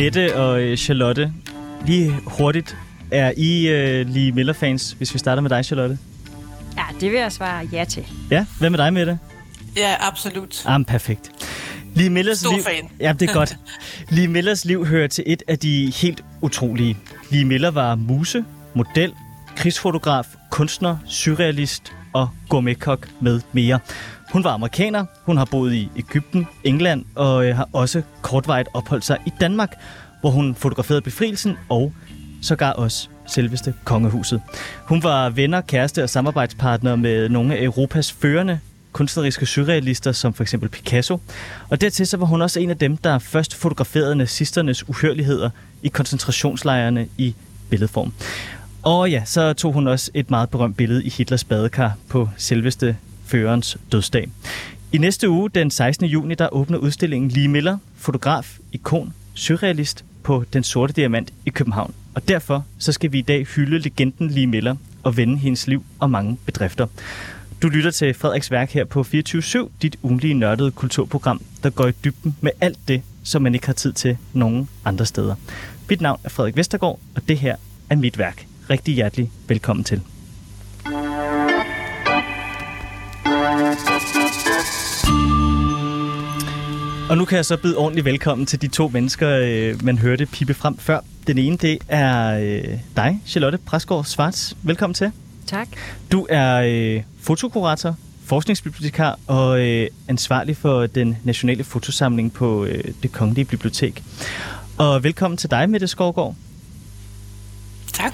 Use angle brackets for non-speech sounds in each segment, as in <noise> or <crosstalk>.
Mette og øh, Charlotte, lige hurtigt, er I øh, lige Miller-fans, hvis vi starter med dig, Charlotte? Ja, det vil jeg svare ja til. Ja, hvad med dig, Mette? Ja, absolut. Ah, perfekt. Lee Millers Stor liv, fan. Ja, det er godt. <laughs> Lee Millers liv hører til et af de helt utrolige. Lee Miller var muse, model, krigsfotograf, kunstner, surrealist og gourmetkok med mere. Hun var amerikaner, hun har boet i Ægypten, England og øh, har også kortvarigt opholdt sig i Danmark, hvor hun fotograferede befrielsen og sågar også selveste kongehuset. Hun var venner, kæreste og samarbejdspartner med nogle af Europas førende kunstneriske surrealister, som for eksempel Picasso. Og dertil så var hun også en af dem, der først fotograferede nazisternes uhørligheder i koncentrationslejrene i billedform. Og ja, så tog hun også et meget berømt billede i Hitlers badekar på selveste førerens dødsdag. I næste uge, den 16. juni, der åbner udstillingen Lee Miller, fotograf, ikon, surrealist på Den Sorte Diamant i København. Og derfor så skal vi i dag hylde legenden Lee Miller og vende hendes liv og mange bedrifter. Du lytter til Frederiks værk her på 24-7, dit ugenlige nørdede kulturprogram, der går i dybden med alt det, som man ikke har tid til nogen andre steder. Mit navn er Frederik Vestergaard, og det her er mit værk. Rigtig hjertelig velkommen til. Og nu kan jeg så byde ordentligt velkommen til de to mennesker, øh, man hørte pipe frem før. Den ene, det er øh, dig, Charlotte Præsgaard Svarts. Velkommen til. Tak. Du er øh, fotokurator, forskningsbibliotekar og øh, ansvarlig for den nationale fotosamling på øh, det Kongelige Bibliotek. Og velkommen til dig, Mette Skovgaard. Tak.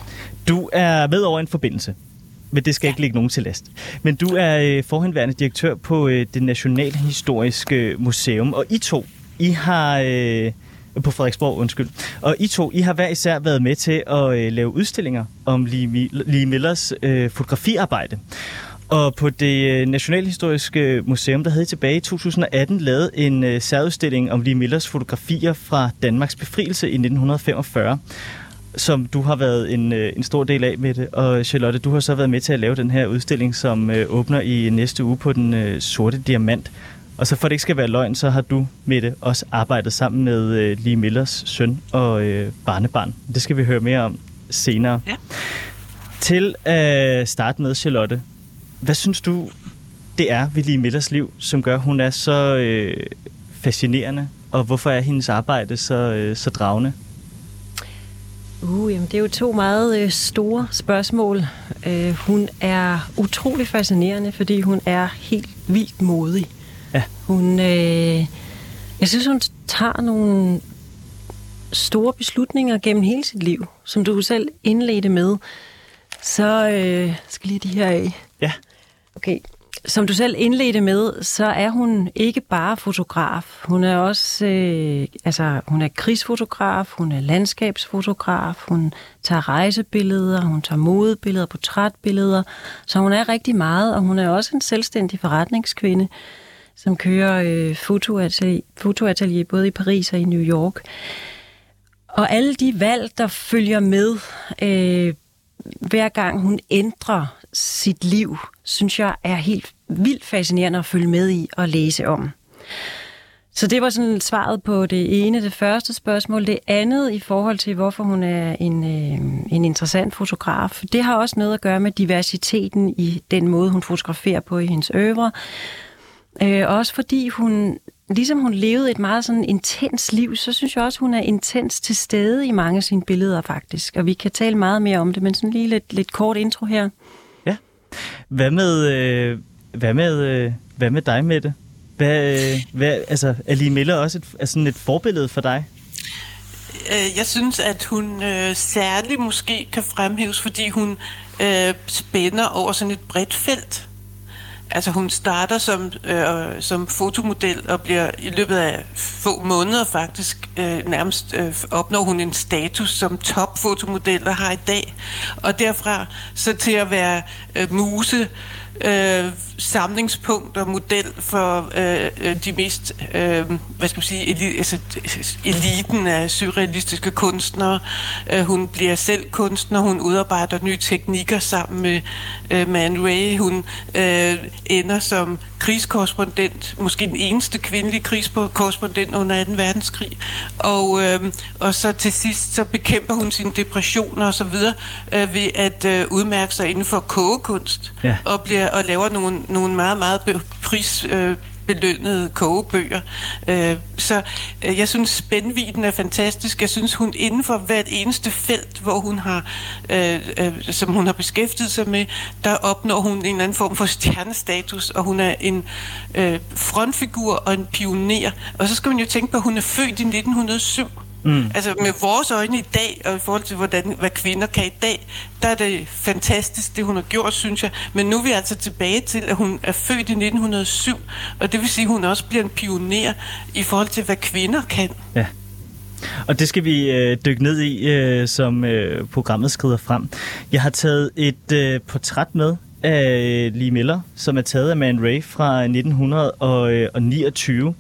Du er med over en forbindelse, men det skal ikke ligge nogen til last. Men du er øh, forhenværende direktør på øh, det Nationalhistoriske Museum, og I to, I har... Øh, på Frederiksborg, undskyld. Og I to, I har hver især været med til at øh, lave udstillinger om Lee, Lee Millers øh, fotografiarbejde. Og på det øh, Nationalhistoriske Museum, der havde I tilbage i 2018 lavet en øh, særudstilling om Lee Millers fotografier fra Danmarks befrielse i 1945 som du har været en, øh, en stor del af med det. Og Charlotte, du har så været med til at lave den her udstilling, som øh, åbner i næste uge på den øh, sorte diamant. Og så for det ikke skal være løgn, så har du, Mette, også arbejdet sammen med øh, Lee Millers søn og øh, barnebarn. Det skal vi høre mere om senere. Ja. Til at starte med, Charlotte, hvad synes du, det er ved Lee Millers liv, som gør, at hun er så øh, fascinerende? Og hvorfor er hendes arbejde så, øh, så dragende? Uh, jamen, det er jo to meget øh, store spørgsmål. Øh, hun er utrolig fascinerende, fordi hun er helt vildt modig. Ja. Hun, øh, jeg synes, hun tager nogle store beslutninger gennem hele sit liv, som du selv indledte med. Så øh, skal lige de her af. Ja. Okay. Som du selv indledte med, så er hun ikke bare fotograf. Hun er også øh, altså, hun er krigsfotograf, hun er landskabsfotograf, hun tager rejsebilleder, hun tager modebilleder, portrætbilleder. Så hun er rigtig meget, og hun er også en selvstændig forretningskvinde, som kører øh, fotoatelier, fotoatelier både i Paris og i New York. Og alle de valg, der følger med, øh, hver gang hun ændrer sit liv, synes jeg er helt vildt fascinerende at følge med i og læse om. Så det var sådan svaret på det ene, det første spørgsmål. Det andet i forhold til, hvorfor hun er en, øh, en interessant fotograf, det har også noget at gøre med diversiteten i den måde, hun fotograferer på i hendes øvre. Øh, også fordi hun, ligesom hun levede et meget sådan intens liv, så synes jeg også, hun er intens til stede i mange af sine billeder faktisk. Og vi kan tale meget mere om det, men sådan lige lidt, lidt kort intro her. Ja. Hvad med, øh, hvad med, øh, hvad med dig, Mette? Hvad, øh, hvad, altså, er Lee Miller også et, er sådan et forbillede for dig? Øh, jeg synes, at hun øh, særligt måske kan fremhæves, fordi hun øh, spænder over sådan et bredt felt. Altså hun starter som, øh, som fotomodel og bliver i løbet af få måneder faktisk øh, nærmest øh, opnår hun en status som topfotomodel og har i dag. Og derfra så til at være øh, muse øh, samlingspunkt og model for øh, øh, de mest, øh, hvad skal man sige, eli- altså, eliten af surrealistiske kunstnere. Øh, hun bliver selv kunstner, hun udarbejder nye teknikker sammen med øh, Man Ray. Hun øh, ender som krigskorrespondent, måske den eneste kvindelige krigskorrespondent under 2. verdenskrig. Og, øh, og så til sidst, så bekæmper hun sine depressioner og så videre øh, ved at øh, udmærke sig inden for kogekunst Ja. og, bliver, og laver nogle, nogle meget, meget pris... Øh, belønnede kogebøger. Øh, så øh, jeg synes, spændviden er fantastisk. Jeg synes, hun inden for hvert eneste felt, hvor hun har, øh, øh, som hun har beskæftiget sig med, der opnår hun en eller anden form for stjernestatus, og hun er en øh, frontfigur og en pioner. Og så skal man jo tænke på, at hun er født i 1907. Mm. Altså med vores øjne i dag, og i forhold til, hvordan, hvad kvinder kan i dag, der er det fantastisk, det hun har gjort, synes jeg. Men nu er vi altså tilbage til, at hun er født i 1907, og det vil sige, at hun også bliver en pioner i forhold til, hvad kvinder kan. Ja. Og det skal vi øh, dykke ned i, øh, som øh, programmet skrider frem. Jeg har taget et øh, portræt med af Lee Miller, som er taget af Man Ray fra 1929.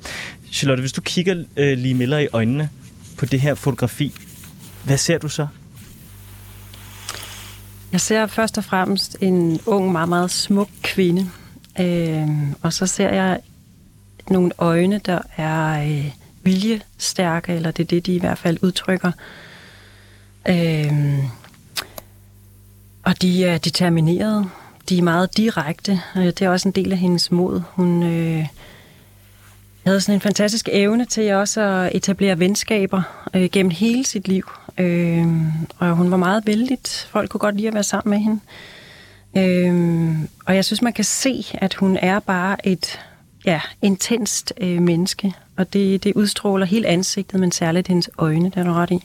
Charlotte, hvis du kigger øh, Lee Miller i øjnene på det her fotografi, hvad ser du så? Jeg ser først og fremmest en ung, meget, meget smuk kvinde. Øh, og så ser jeg nogle øjne, der er øh, viljestærke, eller det er det, de i hvert fald udtrykker. Øh, og de er determinerede. De er meget direkte. Øh, Det er også en del af hendes mod. Hun øh, havde sådan en fantastisk evne til også at etablere venskaber øh, gennem hele sit liv. Øh, og hun var meget vældig. Folk kunne godt lide at være sammen med hende. Øh, og jeg synes, man kan se, at hun er bare et ja, intenst øh, menneske. Og det, det udstråler hele ansigtet, men særligt hendes øjne, der er du ret i.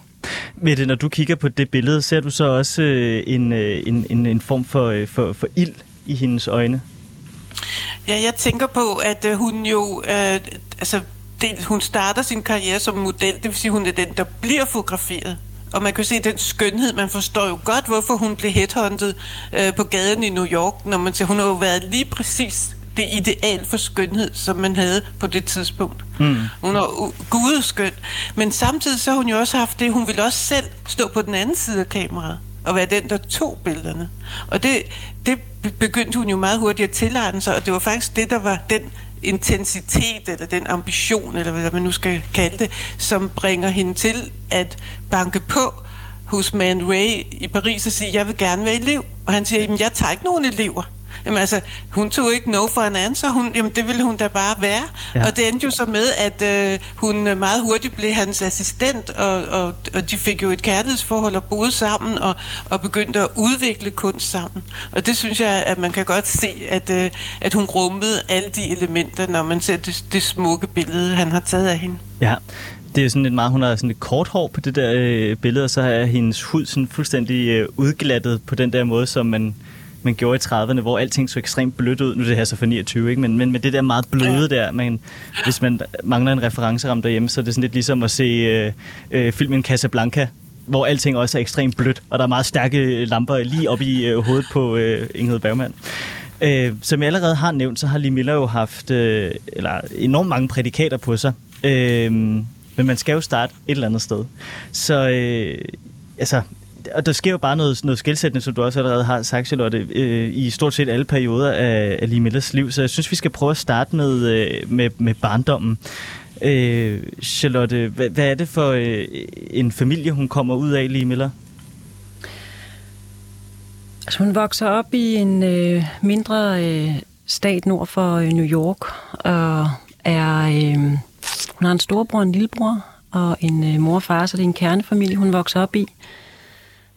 Mette, når du kigger på det billede, ser du så også øh, en, øh, en, en, en form for, øh, for, for ild i hendes øjne? Ja, jeg tænker på, at øh, hun jo, øh, altså, det, hun starter sin karriere som model, det vil sige, hun er den, der bliver fotograferet. Og man kan se den skønhed, man forstår jo godt, hvorfor hun blev headhunted øh, på gaden i New York, når man siger, hun har jo været lige præcis det ideal for skønhed, som man havde på det tidspunkt. Mm. Hun er gudeskøn. Men samtidig så har hun jo også haft det, hun ville også selv stå på den anden side af kameraet og være den, der tog billederne. Og det, det begyndte hun jo meget hurtigt at tilegne sig, og det var faktisk det, der var den intensitet, eller den ambition, eller hvad man nu skal kalde det, som bringer hende til at banke på hos Man Ray i Paris og sige, jeg vil gerne være elev. Og han siger, jamen jeg tager ikke nogen elever. Jamen altså, hun tog ikke no for an answer. Hun, jamen det ville hun da bare være. Ja. Og det endte jo så med, at øh, hun øh, meget hurtigt blev hans assistent, og, og, og de fik jo et kærlighedsforhold og boede sammen, og, og begyndte at udvikle kunst sammen. Og det synes jeg, at man kan godt se, at, øh, at hun rummede alle de elementer, når man ser det, det smukke billede, han har taget af hende. Ja, det er sådan et meget, hun har sådan et kort hår på det der øh, billede, og så er hendes hud sådan fuldstændig øh, udglattet på den der måde, som man, man gjorde i 30'erne, hvor alting så ekstremt blødt ud. Nu er det her så for 29, ikke? Men, men med det der meget bløde der, man, hvis man mangler en referenceramme derhjemme, så er det sådan lidt ligesom at se øh, øh, filmen Casablanca, hvor alting også er ekstremt blødt, og der er meget stærke lamper lige op i øh, hovedet på øh, Ingrid Bergman. Øh, som jeg allerede har nævnt, så har Lee Miller jo haft øh, eller enormt mange prædikater på sig. Øh, men man skal jo starte et eller andet sted. Så øh, altså, og der sker jo bare noget, noget skældsættende, som du også allerede har sagt, Charlotte, øh, i stort set alle perioder af, af Lee Millers liv. Så jeg synes, vi skal prøve at starte med, øh, med, med barndommen. Øh, Charlotte, hvad, hvad er det for øh, en familie, hun kommer ud af, Lee Miller? Altså, hun vokser op i en øh, mindre øh, stat nord for øh, New York, og er, øh, hun har en storbror og en lillebror, og en øh, mor og far, så det er en kernefamilie, hun vokser op i.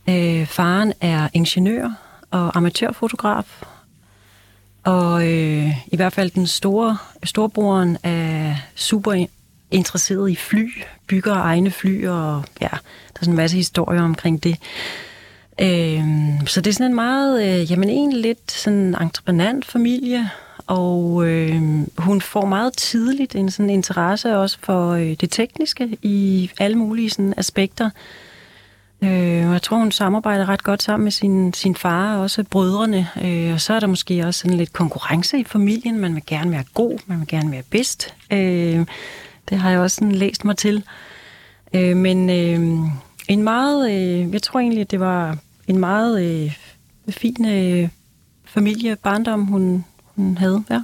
Øh, faren er ingeniør og amatørfotograf, og øh, i hvert fald den store storbroren er super interesseret i fly, bygger egne fly, og ja, der er sådan en masse historier omkring det. Øh, så det er sådan en meget, øh, jamen egentlig lidt sådan entreprenant familie, og øh, hun får meget tidligt en sådan interesse også for øh, det tekniske i alle mulige sådan, aspekter. Øh, og jeg tror, hun samarbejder ret godt sammen med sin, sin far og også brødrene. Øh, og så er der måske også sådan lidt konkurrence i familien. Man vil gerne være god, man vil gerne være bedst. Øh, det har jeg også sådan læst mig til. Øh, men øh, en meget, øh, jeg tror egentlig, at det var en meget øh, fin øh, familie, barndom, hun, hun havde. Ja.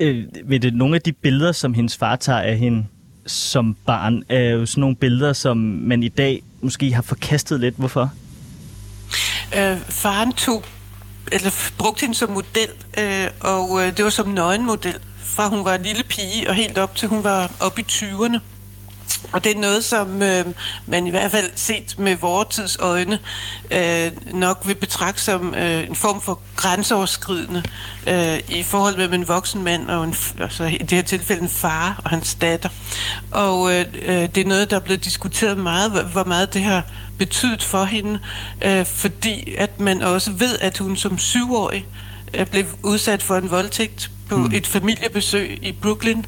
Øh, ved det nogle af de billeder, som hendes far tager af hende som barn, er jo sådan nogle billeder, som man i dag måske har forkastet lidt. Hvorfor? Øh, faren tog, eller brugte hende som model, øh, og øh, det var som nøgenmodel, fra hun var en lille pige og helt op til hun var op i 20'erne. Og det er noget, som øh, man i hvert fald set med vores tids øjne øh, nok vil betragte som øh, en form for grænseoverskridende øh, i forhold mellem en voksen mand og en, altså i det her tilfælde en far og hans datter. Og øh, øh det er noget, der er blevet diskuteret meget, hvor meget det har betydet for hende, øh, fordi at man også ved, at hun som syvårig øh, blev udsat for en voldtægt på mm. et familiebesøg i Brooklyn,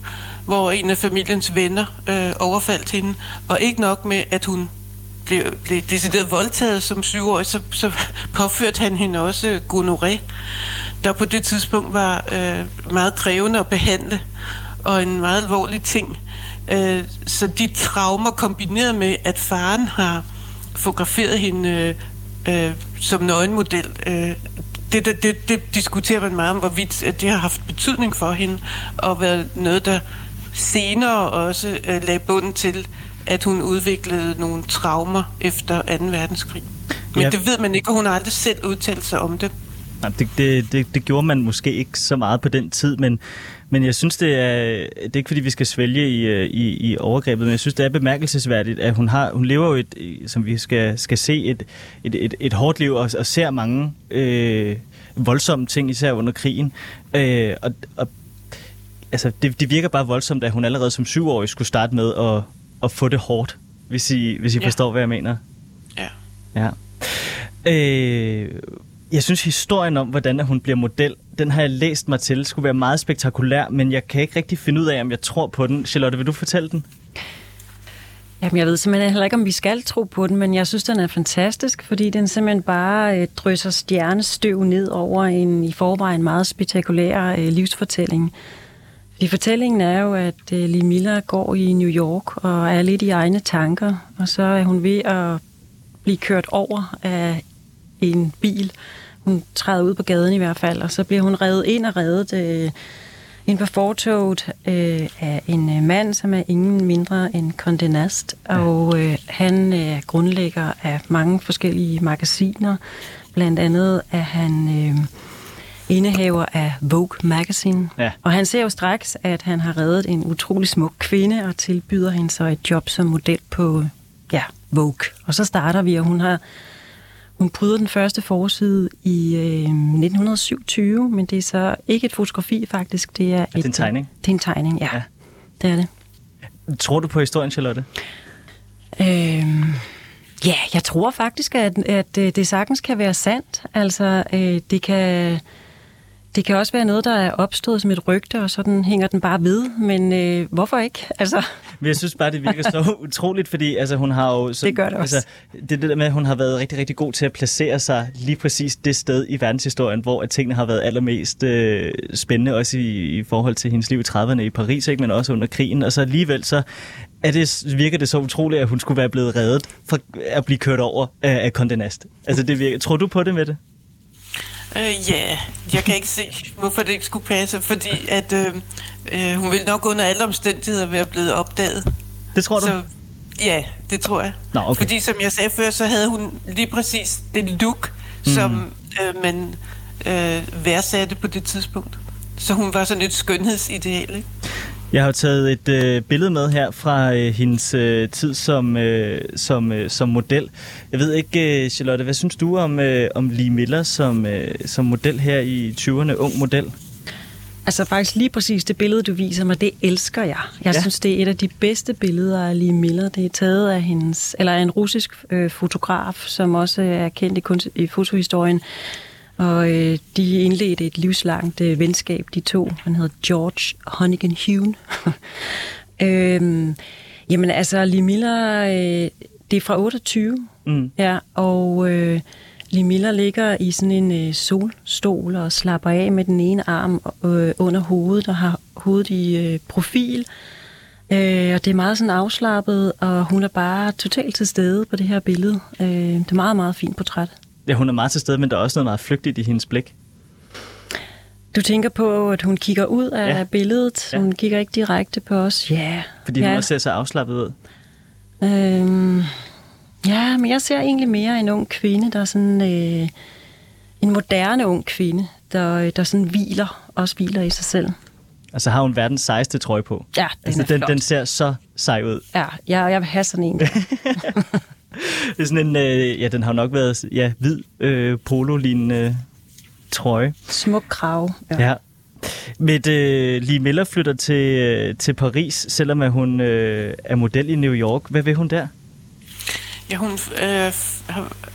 hvor en af familiens venner øh, overfaldt hende, og ikke nok med, at hun blev, blev decideret voldtaget som syvårig, så, så påførte han hende også gonoré, der på det tidspunkt var øh, meget krævende at behandle, og en meget alvorlig ting. Øh, så de traumer kombineret med, at faren har fotograferet hende øh, øh, som nøgenmodel, øh, det, det, det, det diskuterer man meget om, hvorvidt at det har haft betydning for hende, og været noget, der senere også øh, lagde bunden til, at hun udviklede nogle traumer efter 2. verdenskrig. Men ja. det ved man ikke, og hun har aldrig selv udtalt sig om det. Nej, det, det, det, det gjorde man måske ikke så meget på den tid, men, men jeg synes, det er, det er ikke fordi, vi skal svælge i, øh, i, i overgrebet, men jeg synes, det er bemærkelsesværdigt, at hun, har, hun lever jo et, som vi skal, skal se, et, et, et, et hårdt liv og, og ser mange øh, voldsomme ting, især under krigen. Øh, og, og altså, det, det virker bare voldsomt, at hun allerede som syvårig skulle starte med at, at få det hårdt, hvis I, hvis I ja. forstår, hvad jeg mener. Ja. Ja. Øh, jeg synes, historien om, hvordan hun bliver model, den har jeg læst mig til, skulle være meget spektakulær, men jeg kan ikke rigtig finde ud af, om jeg tror på den. Charlotte, vil du fortælle den? Jamen, jeg ved simpelthen heller ikke, om vi skal tro på den, men jeg synes, den er fantastisk, fordi den simpelthen bare øh, drysser stjernestøv ned over en i forvejen meget spektakulær øh, livsfortælling. I fortællingen er jo, at øh, Lee Miller går i New York og er lidt i egne tanker, og så er hun ved at blive kørt over af en bil. Hun træder ud på gaden i hvert fald, og så bliver hun revet ind og reddet øh, ind på fortoget øh, af en øh, mand, som er ingen mindre end Condé Nast, og øh, han er øh, grundlægger af mange forskellige magasiner. Blandt andet er han... Øh, indehaver af Vogue Magazine. Ja. Og han ser jo straks, at han har reddet en utrolig smuk kvinde og tilbyder hende så et job som model på ja, Vogue. Og så starter vi, og hun har hun bryder den første forside i øh, 1927, men det er så ikke et fotografi faktisk, det er, er det en tegning. Det er en tegning, ja. ja. Det er det. Tror du på historien, Charlotte? Øhm, ja, jeg tror faktisk, at, at det sagtens kan være sandt. Altså, øh, det kan det kan også være noget, der er opstået som et rygte, og sådan hænger den bare ved. Men øh, hvorfor ikke? Altså. Men jeg synes bare, det virker så <laughs> utroligt, fordi altså, hun har jo... Så, det gør det også. Altså, det, det der med, at hun har været rigtig, rigtig god til at placere sig lige præcis det sted i verdenshistorien, hvor at tingene har været allermest øh, spændende, også i, i forhold til hendes liv i 30'erne i Paris, ikke? men også under krigen. Og så alligevel så er det, virker det så utroligt, at hun skulle være blevet reddet for at blive kørt over af, af Condé Nast. Altså, det virker, tror du på det med det? Øh, ja, jeg kan ikke se, hvorfor det ikke skulle passe, fordi at øh, øh, hun vil nok under alle omstændigheder være blevet opdaget. Det tror du? Så, ja, det tror jeg. Nå, okay. Fordi som jeg sagde før, så havde hun lige præcis det look, mm. som øh, man øh, værdsatte på det tidspunkt. Så hun var sådan et skønhedsideal, ikke? Jeg har taget et øh, billede med her fra øh, hendes øh, tid som, øh, som, øh, som model. Jeg ved ikke, øh, Charlotte, hvad synes du om, øh, om Lee Miller som, øh, som model her i 20'erne, ung model? Altså faktisk lige præcis det billede, du viser mig, det elsker jeg. Jeg ja. synes, det er et af de bedste billeder af Lee Miller. Det er taget af hendes, eller af en russisk øh, fotograf, som også er kendt i, kunst, i fotohistorien. Og øh, de indledte et livslangt øh, venskab, de to. Han hedder George Honnigan Hune. <laughs> øhm, jamen altså, Lee Miller, øh, det er fra 28, Mm. ja, og øh, Lee Miller ligger i sådan en øh, solstol og slapper af med den ene arm øh, under hovedet og har hovedet i øh, profil. Øh, og det er meget sådan afslappet, og hun er bare totalt til stede på det her billede. Øh, det er meget, meget fint portræt. Ja, hun er meget til stede, men der er også noget meget flygtigt i hendes blik. Du tænker på, at hun kigger ud af Ja. billedet. Ja. Hun kigger ikke direkte på os. Ja. Fordi ja. hun også ser så afslappet ud. Øhm, ja, men jeg ser egentlig mere en ung kvinde, der er sådan... Øh, en moderne ung kvinde, der, der sådan hviler, også hviler i sig selv. Og så har hun verdens sejeste trøje på. Ja, den altså, den, flot. den ser så sej ud. Ja, jeg, jeg vil have sådan en. <laughs> Det er sådan en, øh, ja, den har nok været ja, hvid øh, polo-lignende øh, trøje. Smuk krav. Ja. ja. Med øh, Lee Miller flytter til, øh, til Paris, selvom at hun øh, er model i New York. Hvad vil hun der? Ja, hun øh,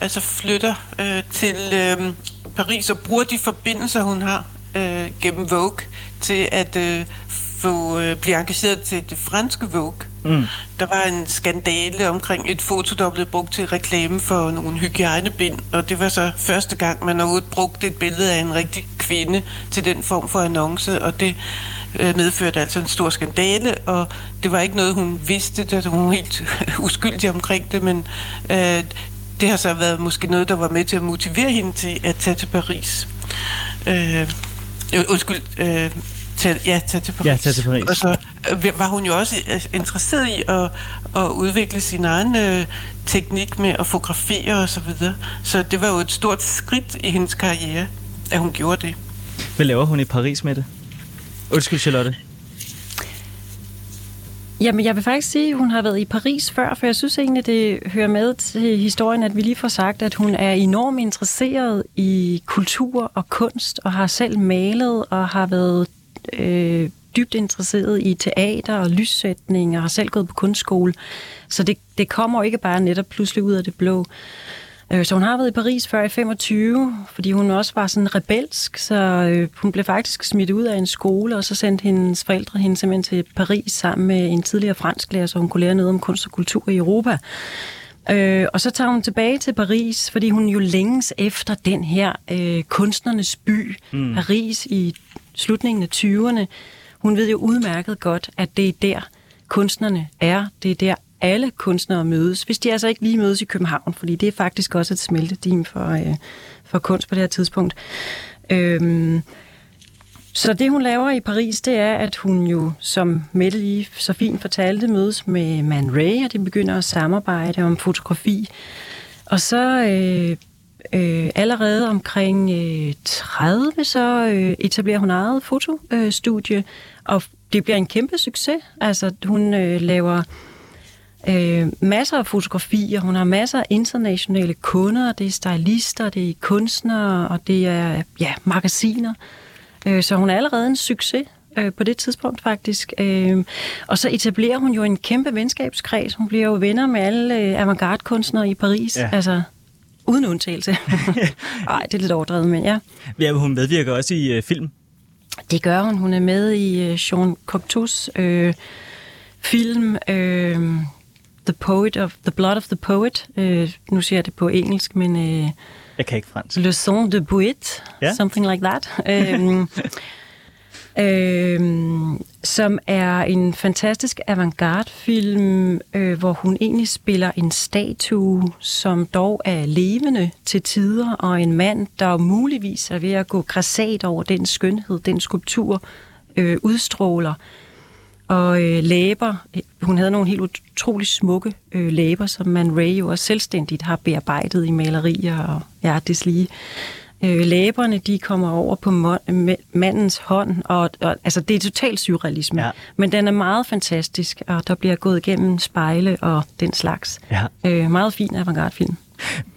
altså flytter øh, til øh, Paris og bruger de forbindelser, hun har øh, gennem Vogue, til at øh, få øh, blive engageret til det franske Vogue. Mm. Der var en skandale omkring et foto, der blev brugt til reklame for nogle hygiejnebind, og det var så første gang, man overhovedet brugte et billede af en rigtig kvinde til den form for annonce, og det øh, medførte altså en stor skandale, og det var ikke noget, hun vidste, da hun var helt <laughs> uskyldig omkring det, men øh, det har så været måske noget, der var med til at motivere hende til at tage til Paris. Øh, øh, undskyld, øh, tage, ja, tage til Paris. Ja, tage til Paris. Og så øh, var hun jo også øh, interesseret i at, at udvikle sin egen øh, teknik med at fotografere og så videre. Så det var jo et stort skridt i hendes karriere, at hun gjorde det. Hvad laver hun i Paris med det? Undskyld, Charlotte. Jamen, jeg vil faktisk sige, at hun har været i Paris før, for jeg synes egentlig, det hører med til historien, at vi lige får sagt, at hun er enormt interesseret i kultur og kunst, og har selv malet og har været øh, dybt interesseret i teater og lyssætning, og har selv gået på kunstskole. Så det, det kommer ikke bare netop pludselig ud af det blå. Øh, Så hun har været i Paris før i 25, fordi hun også var sådan rebelsk, så øh, hun blev faktisk smidt ud af en skole, og så sendte hendes forældre hende simpelthen til Paris sammen med en tidligere fransk lærer, så hun kunne lære noget om kunst og kultur i Europa. Øh, og så tager hun tilbage til Paris, fordi hun jo længes efter den her øh, kunstnernes by, mm. Paris i slutningen af 20'erne. Hun ved jo udmærket godt, at det er der kunstnerne er. Det er der alle kunstnere mødes. Hvis de altså ikke lige mødes i København, fordi det er faktisk også et smeltedim for, øh, for kunst på det her tidspunkt. Øhm, så det, hun laver i Paris, det er, at hun jo, som Mette lige så fint fortalte, mødes med Man Ray, og de begynder at samarbejde om fotografi. Og så øh, øh, allerede omkring øh, 30, så øh, etablerer hun eget fotostudie, og det bliver en kæmpe succes. Altså, hun øh, laver øh, masser af fotografier. Hun har masser af internationale kunder. Det er stylister, det er kunstnere, og det er ja, magasiner. Øh, så hun er allerede en succes øh, på det tidspunkt faktisk. Øh, og så etablerer hun jo en kæmpe venskabskreds. Hun bliver jo venner med alle øh, avantgarde-kunstnere i Paris. Ja. Ja. Altså, uden undtagelse. <laughs> Nej, det er lidt overdrevet, men ja. Ja, hun medvirker også i øh, film. Det gør hun. Hun er med i øh, Jean Cocteau's øh, film øh, The Poet of The Blood of the Poet. Øh, nu siger jeg det på engelsk, men øh, Jeg kan ikke fransk. Le Son de Poet, Ja. something like that. <laughs> øhm, øh, som er en fantastisk avantgarde-film, øh, hvor hun egentlig spiller en statue, som dog er levende til tider, og en mand, der muligvis er ved at gå græsat over den skønhed, den skulptur øh, udstråler. Og øh, læber, hun havde nogle helt utrolig smukke øh, læber, som man Ray jo også selvstændigt har bearbejdet i malerier og ja, deslige. Øh, læberne, de kommer over på mandens hånd, og, og altså, det er totalt surrealisme. Ja. Men den er meget fantastisk, og der bliver gået igennem spejle og den slags. Ja. Øh, meget fin avantgarde-film.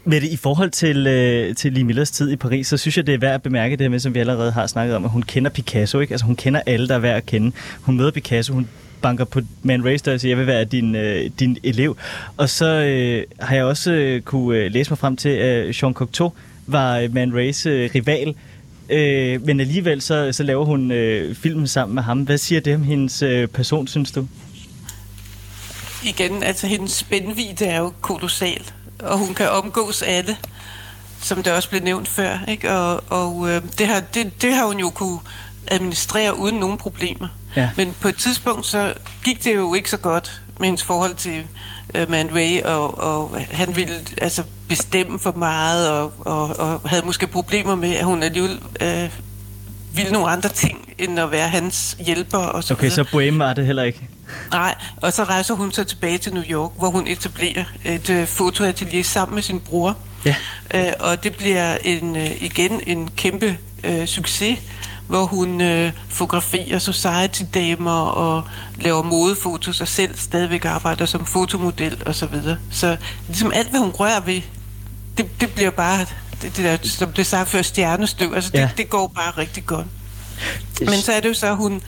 Med det, i forhold til, øh, til Lee Millers tid i Paris, så synes jeg, det er værd at bemærke det her med, som vi allerede har snakket om, at hun kender Picasso, ikke? Altså hun kender alle, der er værd at kende. Hun møder Picasso, hun banker på Man Ray og siger, jeg vil være din, øh, din elev. Og så øh, har jeg også øh, kunne øh, læse mig frem til, at Jean Cocteau var øh, Man Rays øh, rival. Øh, men alligevel så, så laver hun øh, filmen sammen med ham. Hvad siger det om hendes øh, person, synes du? Igen, altså hendes spændvidde er jo kolossal, og hun kan omgås alle, som det også blev nævnt før. Ikke? Og, og øh, det, har, det, det har hun jo kunne administrere uden nogen problemer. Ja. Men på et tidspunkt så gik det jo ikke så godt med hendes forhold til uh, Man Ray, og, og han ville altså bestemme for meget, og, og, og havde måske problemer med, at hun alligevel uh, ville nogle andre ting, end at være hans hjælper. Og så okay, videre. så Bohème var det heller ikke? Nej, og så rejser hun så tilbage til New York, hvor hun etablerer et uh, fotoatelier sammen med sin bror. Ja. Uh, og det bliver en, uh, igen en kæmpe uh, succes hvor hun øh, fotograferer society-damer og laver modefotos og selv stadigvæk arbejder som fotomodel og så videre. Så ligesom alt, hvad hun rører ved, det, det bliver bare, det, det der, som det sagt før, stjernestøv. Altså det, ja. det går bare rigtig godt. Men så er det jo så, hun...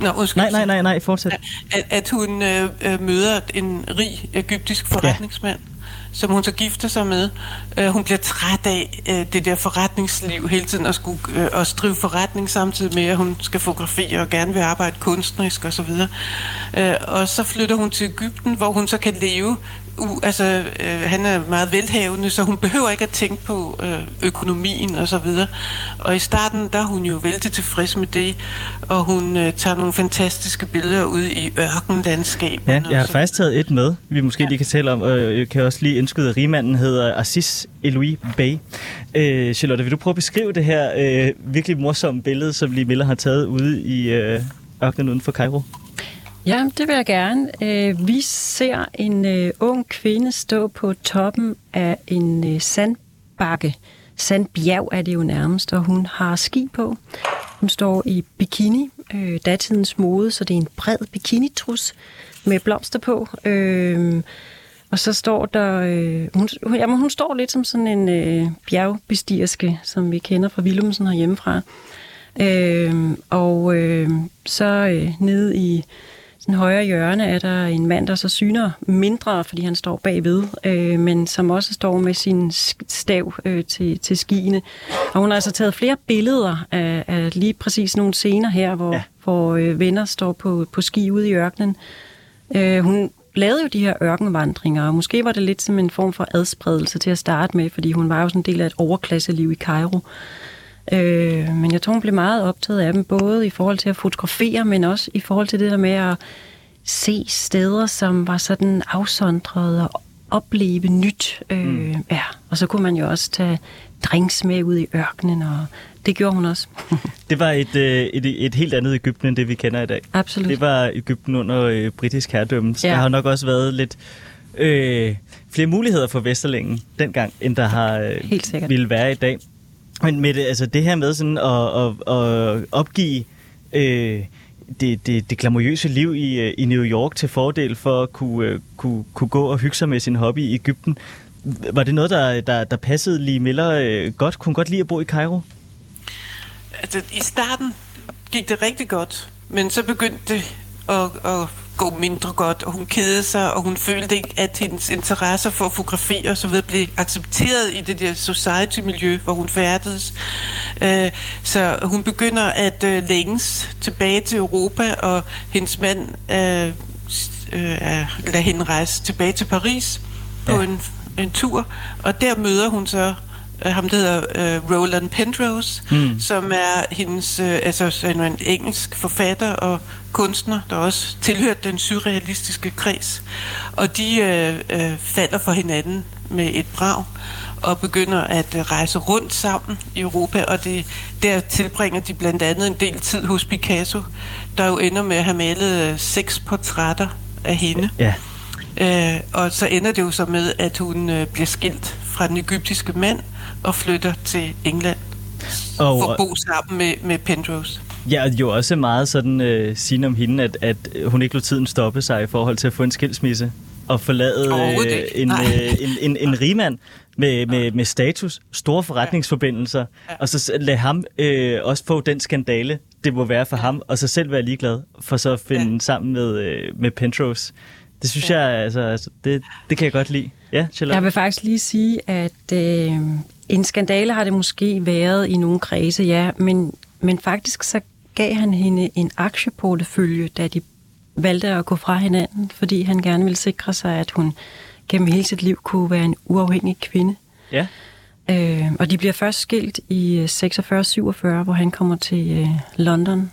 Nå, undskyld, nej, nej, nej, nej, fortsæt. At, at hun øh, øh møder en rig egyptisk forretningsmand, ja som hun så gifter sig med. Øh, hun bliver træt af øh, det der forretningsliv hele tiden at, skulle, øh, at drive forretning samtidig med, at hun skal fotografere og gerne vil arbejde kunstnerisk osv. Uh, øh, og så flytter hun til Ægypten, hvor hun så kan leve uh, altså, øh, han er meget velhavende, så hun behøver ikke at tænke på øh, økonomien og så videre. Og i starten, der er hun jo vældig tilfreds med det, og hun øh, tager nogle fantastiske billeder ud i ørkenlandskabet. Ja, jeg har faktisk taget et med, vi måske ja. lige kan tale om, og jeg kan også lige indskyde, at rigmanden hedder Assis Eloui Bay. Øh, Charlotte, vil du prøve at beskrive det her øh, virkelig morsomme billede, som Lee Miller har taget ude i øh, ørkenen uden for Cairo? Ja, det vil jeg gerne. Øh, vi ser en øh, ung kvinde stå på toppen af en øh, sandbakke. Sandbjerg er det jo nærmest, og hun har ski på. Hun står i bikini, datidens mode, så det er en bred bikinitrus med blomster på. og så står der... hun, jamen, hun står lidt som sådan en øh, bjergbestigerske, som vi kender fra Willumsen herhjemmefra. Øh, og øh, så øh, nede i den højre hjørne er der en mand, der så syner mindre, fordi han står bagved, øh, men som også står med sin stav øh, til, til skiene. Og hun har altså taget flere billeder af, af lige præcis nogle scener her, hvor, ja. hvor øh, venner står på, på ski ude i ørkenen. Øh, hun lavede jo de her ørkenvandringer, og måske var det lidt som en form for adspredelse til at starte med, fordi hun var jo sådan en del af et overklasseliv i Cairo. Øh, men jeg tror, hun blev meget optaget af dem, både i forhold til at fotografere, men også i forhold til det der med at se steder, som var sådan afsondrede og opleve nyt. Øh, mm. Ja, og så kunne man jo også tage drinks med ud i ørkenen, og det gjorde hun også. <laughs> det var et, øh, et, et helt andet Ægypten, end det vi kender i dag. Absolut. Det var Ægypten under øh, britisk herredømme, ja. der har nok også været lidt øh, flere muligheder for Vesterlængen dengang, end der har øh, ville være i dag. Men med det, altså det her med sådan at, at, at opgive øh, det, det, det glamourøse liv i, øh, i New York til fordel for at kunne, øh, kunne, kunne gå og hygge sig med sin hobby i Ægypten, var det noget, der, der, der passede lige Miller øh, godt? Kunne godt lide at bo i Cairo? Altså, i starten gik det rigtig godt, men så begyndte det at, at gå mindre godt, og hun kedede sig, og hun følte ikke, at hendes interesser for at fotografere og så videre blev accepteret i det der society-miljø, hvor hun færdedes. Øh, så hun begynder at øh, længes tilbage til Europa, og hendes mand øh, lader hende rejse tilbage til Paris på ja. en, en tur, og der møder hun så ham, der hedder uh, Roland Penrose, mm. som er hendes, uh, altså en engelsk forfatter og kunstner, der også tilhørte den surrealistiske kreds. Og de uh, uh, falder for hinanden med et brag og begynder at uh, rejse rundt sammen i Europa, og det, der tilbringer de blandt andet en del tid hos Picasso, der jo ender med at have malet uh, seks portrætter af hende. Ja. Uh, og så ender det jo så med, at hun uh, bliver skilt fra den egyptiske mand, og flytter til England og, for at bo sammen med, med Penrose. Ja, og jo også meget sådan øh, sige om hende, at, at hun ikke lå tiden stoppe sig i forhold til at få en skilsmisse og forlade øh, en, øh, en, en, en rigmand med, med, med status, store forretningsforbindelser, ja. Ja. og så lade ham øh, også få den skandale det må være for ham, og så selv være ligeglad, for så at finde ja. sammen med, øh, med Pentrose. Det synes ja. jeg, altså, altså det, det kan jeg godt lide. Ja, Charlotte? Jeg vil faktisk lige sige, at øh, en skandale har det måske været i nogle kredse, ja, men, men faktisk så gav han hende en aktieportefølje, da de valgte at gå fra hinanden, fordi han gerne ville sikre sig, at hun gennem hele sit liv kunne være en uafhængig kvinde. Ja. Øh, og de bliver først skilt i 46-47, hvor han kommer til øh, London.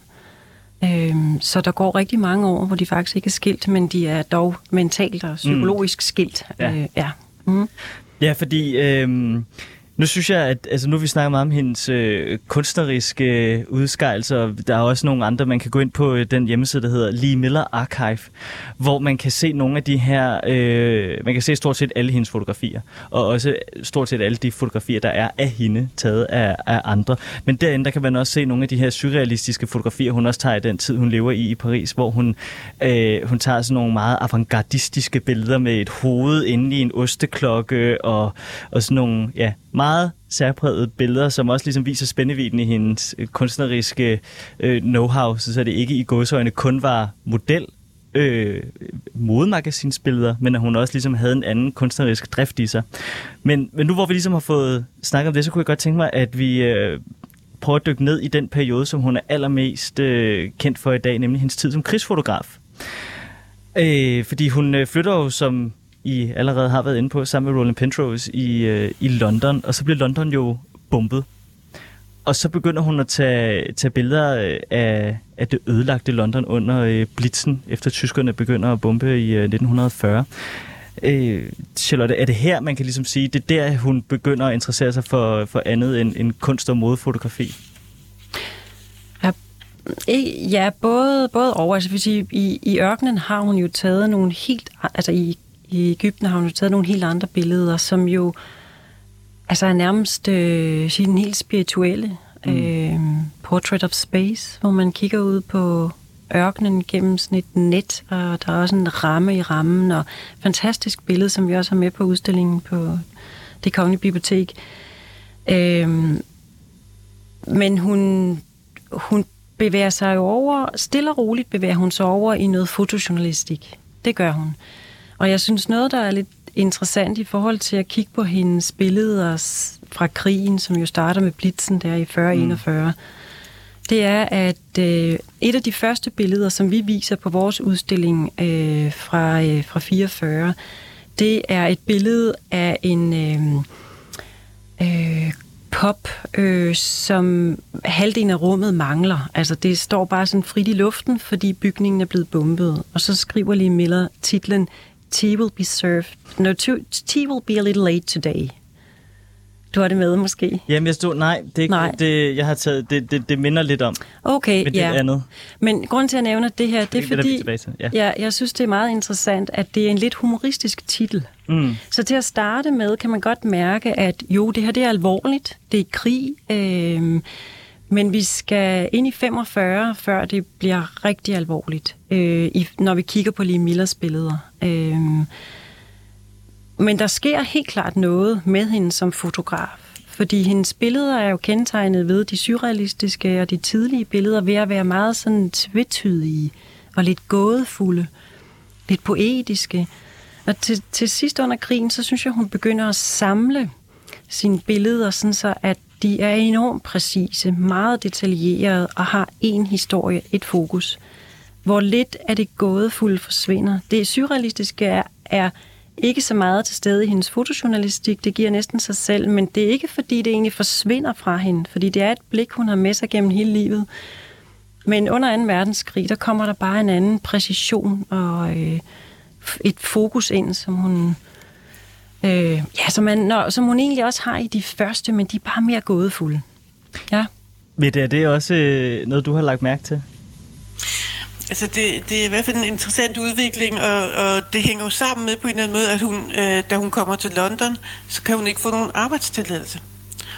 Øh, så der går rigtig mange år, hvor de faktisk ikke er skilt, men de er dog mentalt og psykologisk mm. skilt. Ja. Øh, ja. Mm. ja, fordi... Øh nu synes jeg, at altså, nu vi snakker meget om hendes øh, kunstneriske øh, udskejelser. Der er også nogle andre, man kan gå ind på øh, den hjemmeside, der hedder Lee Miller Archive, hvor man kan se nogle af de her, øh, man kan se stort set alle hendes fotografier, og også stort set alle de fotografier, der er af hende, taget af, af andre. Men derinde, der kan man også se nogle af de her surrealistiske fotografier, hun også tager i den tid, hun lever i i Paris, hvor hun, øh, hun tager sådan nogle meget avantgardistiske billeder med et hoved inde i en osteklokke, og, og sådan nogle, ja, meget særprægede billeder, som også ligesom viser spændeviden i hendes øh, kunstneriske øh, know-how, så det ikke i godsøjne kun var model øh, modemagasinsbilleder, men at hun også ligesom havde en anden kunstnerisk drift i sig. Men, men nu hvor vi ligesom har fået snakket om det, så kunne jeg godt tænke mig, at vi øh, prøver at dykke ned i den periode, som hun er allermest øh, kendt for i dag, nemlig hendes tid som krigsfotograf. Øh, fordi hun øh, flytter jo som i allerede har været inde på, sammen med Roland Pentrose i, øh, i London, og så bliver London jo bombet. Og så begynder hun at tage, tage billeder øh, af, af det ødelagte London under øh, blitzen, efter tyskerne begynder at bombe i øh, 1940. Øh, Charlotte, er det her, man kan ligesom sige, det er der, hun begynder at interessere sig for, for andet end, end kunst- og modefotografi? Ja, ja både, både over. Altså, vil sige, i, I ørkenen har hun jo taget nogle helt... Altså i i Ægypten har hun taget nogle helt andre billeder, som jo altså er nærmest øh, den helt spirituelle. Mm. Øh, Portrait of Space, hvor man kigger ud på ørkenen gennem sådan et net, og der er også en ramme i rammen, og fantastisk billede, som vi også har med på udstillingen på det kongelige bibliotek. Øh, men hun, hun bevæger sig jo over, stille og roligt bevæger hun sig over i noget fotojournalistik. Det gør hun. Og jeg synes noget, der er lidt interessant i forhold til at kigge på hendes billeder fra krigen, som jo starter med Blitzen der i 4041, mm. det er, at øh, et af de første billeder, som vi viser på vores udstilling øh, fra, øh, fra 44, det er et billede af en øh, øh, pop, øh, som halvdelen af rummet mangler. Altså det står bare sådan frit i luften, fordi bygningen er blevet bombet. Og så skriver lige Miller titlen Tea will be served. No, tea will be a little late today. Du har det med, måske? Jamen, jeg stod, nej, det, nej. det, jeg har taget, det, det, det minder lidt om. Okay, men det ja. andet. Men grund til, at jeg nævner det her, det, det er fordi, ja. Ja, jeg synes, det er meget interessant, at det er en lidt humoristisk titel. Mm. Så til at starte med, kan man godt mærke, at jo, det her det er alvorligt. Det er krig. Øh, men vi skal ind i 45, før det bliver rigtig alvorligt, øh, i, når vi kigger på Lee Millers billeder. Øh, men der sker helt klart noget med hende som fotograf. Fordi hendes billeder er jo kendetegnet ved de surrealistiske og de tidlige billeder ved at være meget sådan tvetydige og lidt gådefulde, lidt poetiske. Og til, til sidst under krigen, så synes jeg, hun begynder at samle sine billeder, sådan så at de er enormt præcise, meget detaljerede og har én historie, et fokus. Hvor lidt af det gådefulde forsvinder. Det surrealistiske er, er ikke så meget til stede i hendes fotojournalistik, det giver næsten sig selv, men det er ikke fordi, det egentlig forsvinder fra hende, fordi det er et blik, hun har med sig gennem hele livet. Men under 2. verdenskrig, der kommer der bare en anden præcision og øh, et fokus ind, som hun, Øh, ja, som, man, når, som hun egentlig også har i de første, men de er bare mere gådefulde. Ja. Men er det også øh, noget, du har lagt mærke til? Altså, det, det er i hvert fald en interessant udvikling, og, og det hænger jo sammen med på en eller anden måde, at hun, øh, da hun kommer til London, så kan hun ikke få nogen arbejdstilladelse.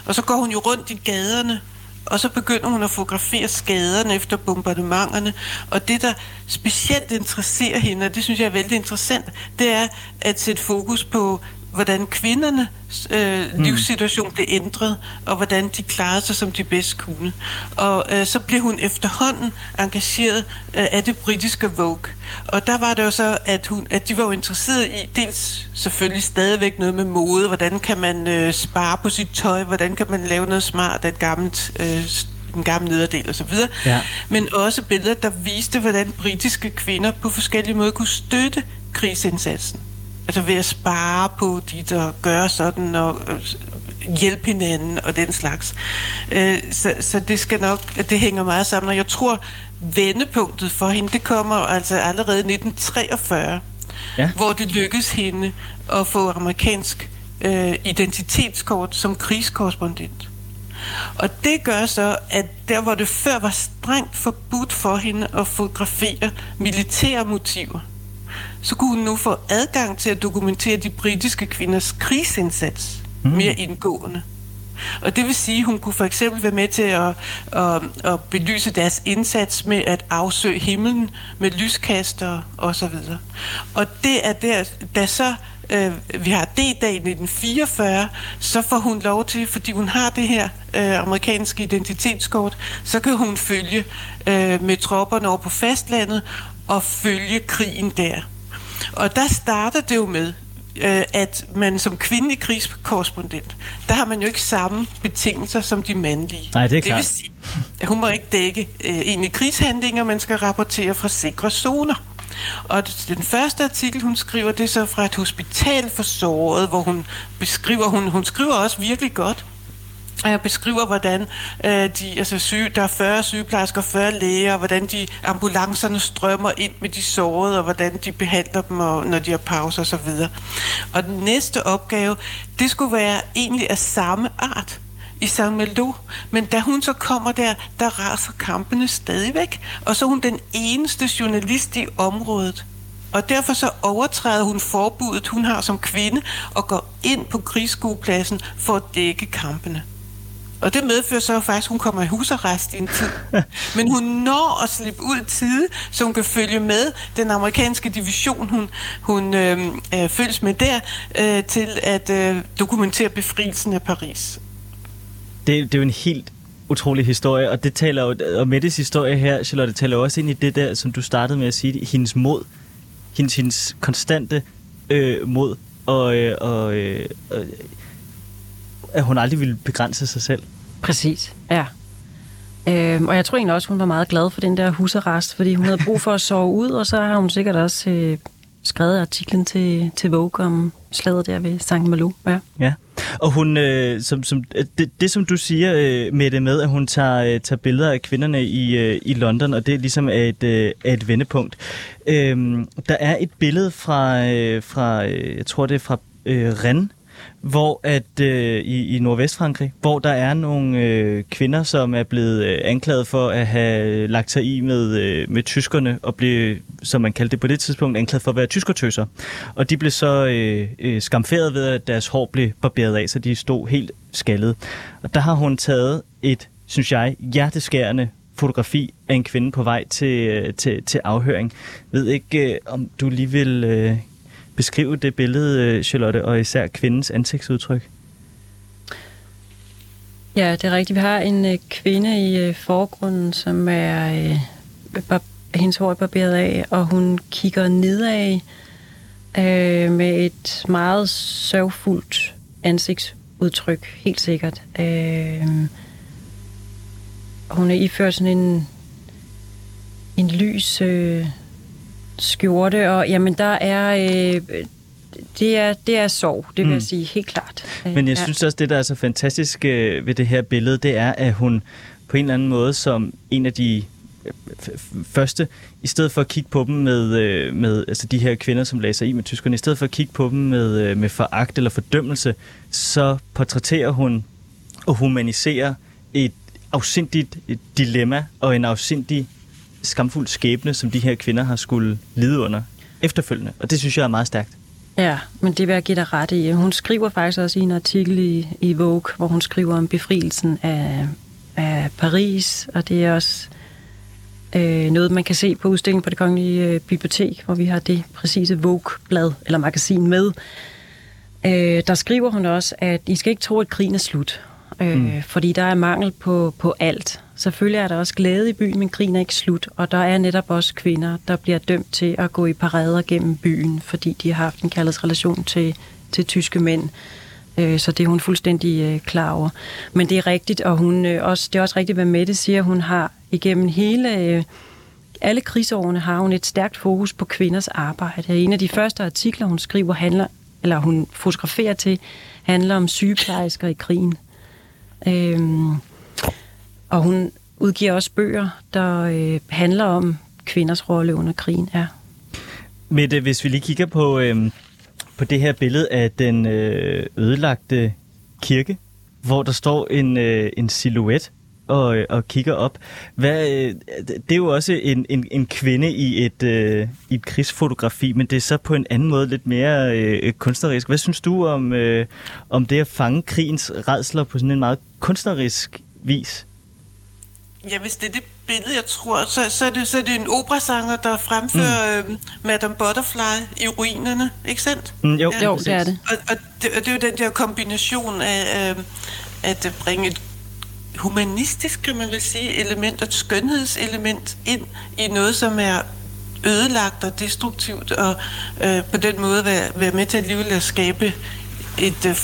Og så går hun jo rundt i gaderne og så begynder hun at fotografere skaderne efter bombardementerne. Og det, der specielt interesserer hende, og det synes jeg er vældig interessant, det er at sætte fokus på hvordan kvindernes øh, mm. livssituation blev ændret, og hvordan de klarede sig, som de bedst kunne. Og øh, så blev hun efterhånden engageret øh, af det britiske Vogue. Og der var det jo så, at, hun, at de var jo interesseret i, dels selvfølgelig stadigvæk noget med mode, hvordan kan man øh, spare på sit tøj, hvordan kan man lave noget smart af et gammelt øh, en gammel nederdel og så videre, ja. men også billeder, der viste, hvordan britiske kvinder på forskellige måder kunne støtte krigsindsatsen. Altså ved at spare på de, der gør sådan, og hjælpe hinanden og den slags. Øh, så, så det skal nok, det hænger meget sammen, og jeg tror, vendepunktet for hende, det kommer altså allerede i 1943, ja. hvor det lykkedes hende at få amerikansk øh, identitetskort som krigskorrespondent. Og det gør så, at der hvor det før var strengt forbudt for hende at fotografere militære motiver, så kunne hun nu få adgang til at dokumentere de britiske kvinders krigsindsats mm. mere indgående. Og det vil sige, at hun kunne for eksempel være med til at, at, at belyse deres indsats med at afsøge himlen med lyskaster og så videre. Og det er der, da så øh, vi har D-dag i 1944, så får hun lov til, fordi hun har det her øh, amerikanske identitetskort, så kan hun følge øh, med tropperne over på fastlandet og følge krigen der. Og der starter det jo med, øh, at man som kvindelig krigskorrespondent, der har man jo ikke samme betingelser som de mandlige. Nej, det er klart. Det vil sige, at hun må ikke dække øh, egentlig krigshandlinger, man skal rapportere fra sikre zoner. Og den første artikel, hun skriver, det er så fra et hospital for såret, hvor hun beskriver, hun, hun skriver også virkelig godt, og jeg beskriver, hvordan øh, de, altså syge, der er 40 sygeplejersker, 40 læger, og hvordan de ambulancerne strømmer ind med de sårede, og hvordan de behandler dem, og, når de har pauser osv. Og den næste opgave, det skulle være egentlig af samme art i San Melo. Men da hun så kommer der, der raser kampene stadigvæk. Og så er hun den eneste journalist i området. Og derfor så overtræder hun forbuddet, hun har som kvinde, og går ind på krigsskuepladsen for at dække kampene. Og det medfører så faktisk, at hun kommer i husarrest i en tid. <laughs> Men hun når at slippe ud tide, så hun kan følge med den amerikanske division, hun, hun øh, øh, følges med der, øh, til at øh, dokumentere befrielsen af Paris. Det, det er jo en helt utrolig historie, og det taler jo, og Mettes historie her, Charlotte, taler også ind i det der, som du startede med at sige, hendes mod, hendes, hendes konstante øh, mod, og, øh, og øh, at hun aldrig ville begrænse sig selv. Præcis, ja. Øhm, og jeg tror egentlig også, hun var meget glad for den der husarrest, fordi hun havde brug for at sove ud, og så har hun sikkert også øh, skrevet artiklen til, til Vogue om slaget der ved St. Malo. Ja. ja. Og hun, øh, som, som, det, det som du siger øh, med det med, at hun tager, øh, tager billeder af kvinderne i, øh, i London, og det ligesom er et, øh, er et vendepunkt. Øh, der er et billede fra, øh, fra øh, jeg tror det er fra øh, Rennes, hvor at øh, i, i Nordvestfrankrig, hvor der er nogle øh, kvinder, som er blevet øh, anklaget for at have lagt sig i med, øh, med tyskerne, og blev, som man kaldte det på det tidspunkt, anklaget for at være tyskertøser. Og de blev så øh, øh, skamferet ved, at deres hår blev barberet af, så de stod helt skaldet. Og der har hun taget et, synes jeg, hjerteskærende fotografi af en kvinde på vej til, øh, til, til afhøring. Jeg ved ikke, øh, om du lige vil øh, beskrive det billede, øh, Charlotte, og især kvindens ansigtsudtryk? Ja, det er rigtigt. Vi har en øh, kvinde i øh, forgrunden, som er øh, bar- hendes hår er barberet af, og hun kigger nedad øh, med et meget sørgfuldt ansigtsudtryk, helt sikkert. Øh, hun er iført sådan en, en lys... Øh, skjorte, og jamen der er... Øh, det er, det er sorg, det vil mm. jeg sige helt klart. Men jeg ja. synes også, det der er så fantastisk øh, ved det her billede, det er, at hun på en eller anden måde som en af de øh, første, i stedet for at kigge på dem med, øh, med altså de her kvinder, som læser i med tyskerne, i stedet for at kigge på dem med, øh, med foragt eller fordømmelse, så portrætterer hun og humaniserer et afsindigt dilemma og en afsindig skamfuld skæbne, som de her kvinder har skulle lide under efterfølgende. Og det synes jeg er meget stærkt. Ja, men det vil jeg give dig ret i. Hun skriver faktisk også i en artikel i, i Vogue, hvor hun skriver om befrielsen af, af Paris, og det er også øh, noget, man kan se på udstillingen på det kongelige øh, bibliotek, hvor vi har det præcise Vogue-blad eller magasin med. Øh, der skriver hun også, at I skal ikke tro, at krigen er slut. Øh, mm. Fordi der er mangel på, på alt. Selvfølgelig er der også glæde i byen, men grin er ikke slut. Og der er netop også kvinder, der bliver dømt til at gå i parader gennem byen, fordi de har haft en kærlighedsrelation til, til tyske mænd. Øh, så det er hun fuldstændig øh, klar over. Men det er rigtigt, og hun, øh, også, det er også rigtigt, hvad Mette siger. Hun har igennem hele... Alle krigsårene har hun et stærkt fokus på kvinders arbejde. En af de første artikler, hun skriver, handler, eller hun fotograferer til, handler om sygeplejersker i krigen. Øhm, og hun udgiver også bøger, der øh, handler om kvinders rolle under krigen. Ja. Mette, hvis vi lige kigger på, øh, på det her billede af den øh, ødelagte kirke, hvor der står en, øh, en silhuet og, øh, og kigger op. Hvad, øh, det er jo også en, en, en kvinde i et, øh, i et krigsfotografi, men det er så på en anden måde lidt mere øh, øh kunstnerisk. Hvad synes du om, øh, om det at fange krigens redsler på sådan en meget kunstnerisk vis? Ja, hvis det er det billede, jeg tror, så, så, er, det, så er det en operasanger, der fremfører mm. øh, Madame Butterfly i ruinerne, ikke sandt? Mm, jo, ja, jo, det er det. Og, og, det. og det er jo den der kombination af øh, at bringe et humanistisk, kan man vel sige, element, et skønhedselement ind i noget, som er ødelagt og destruktivt, og øh, på den måde være, være med til alligevel at skabe et, øh,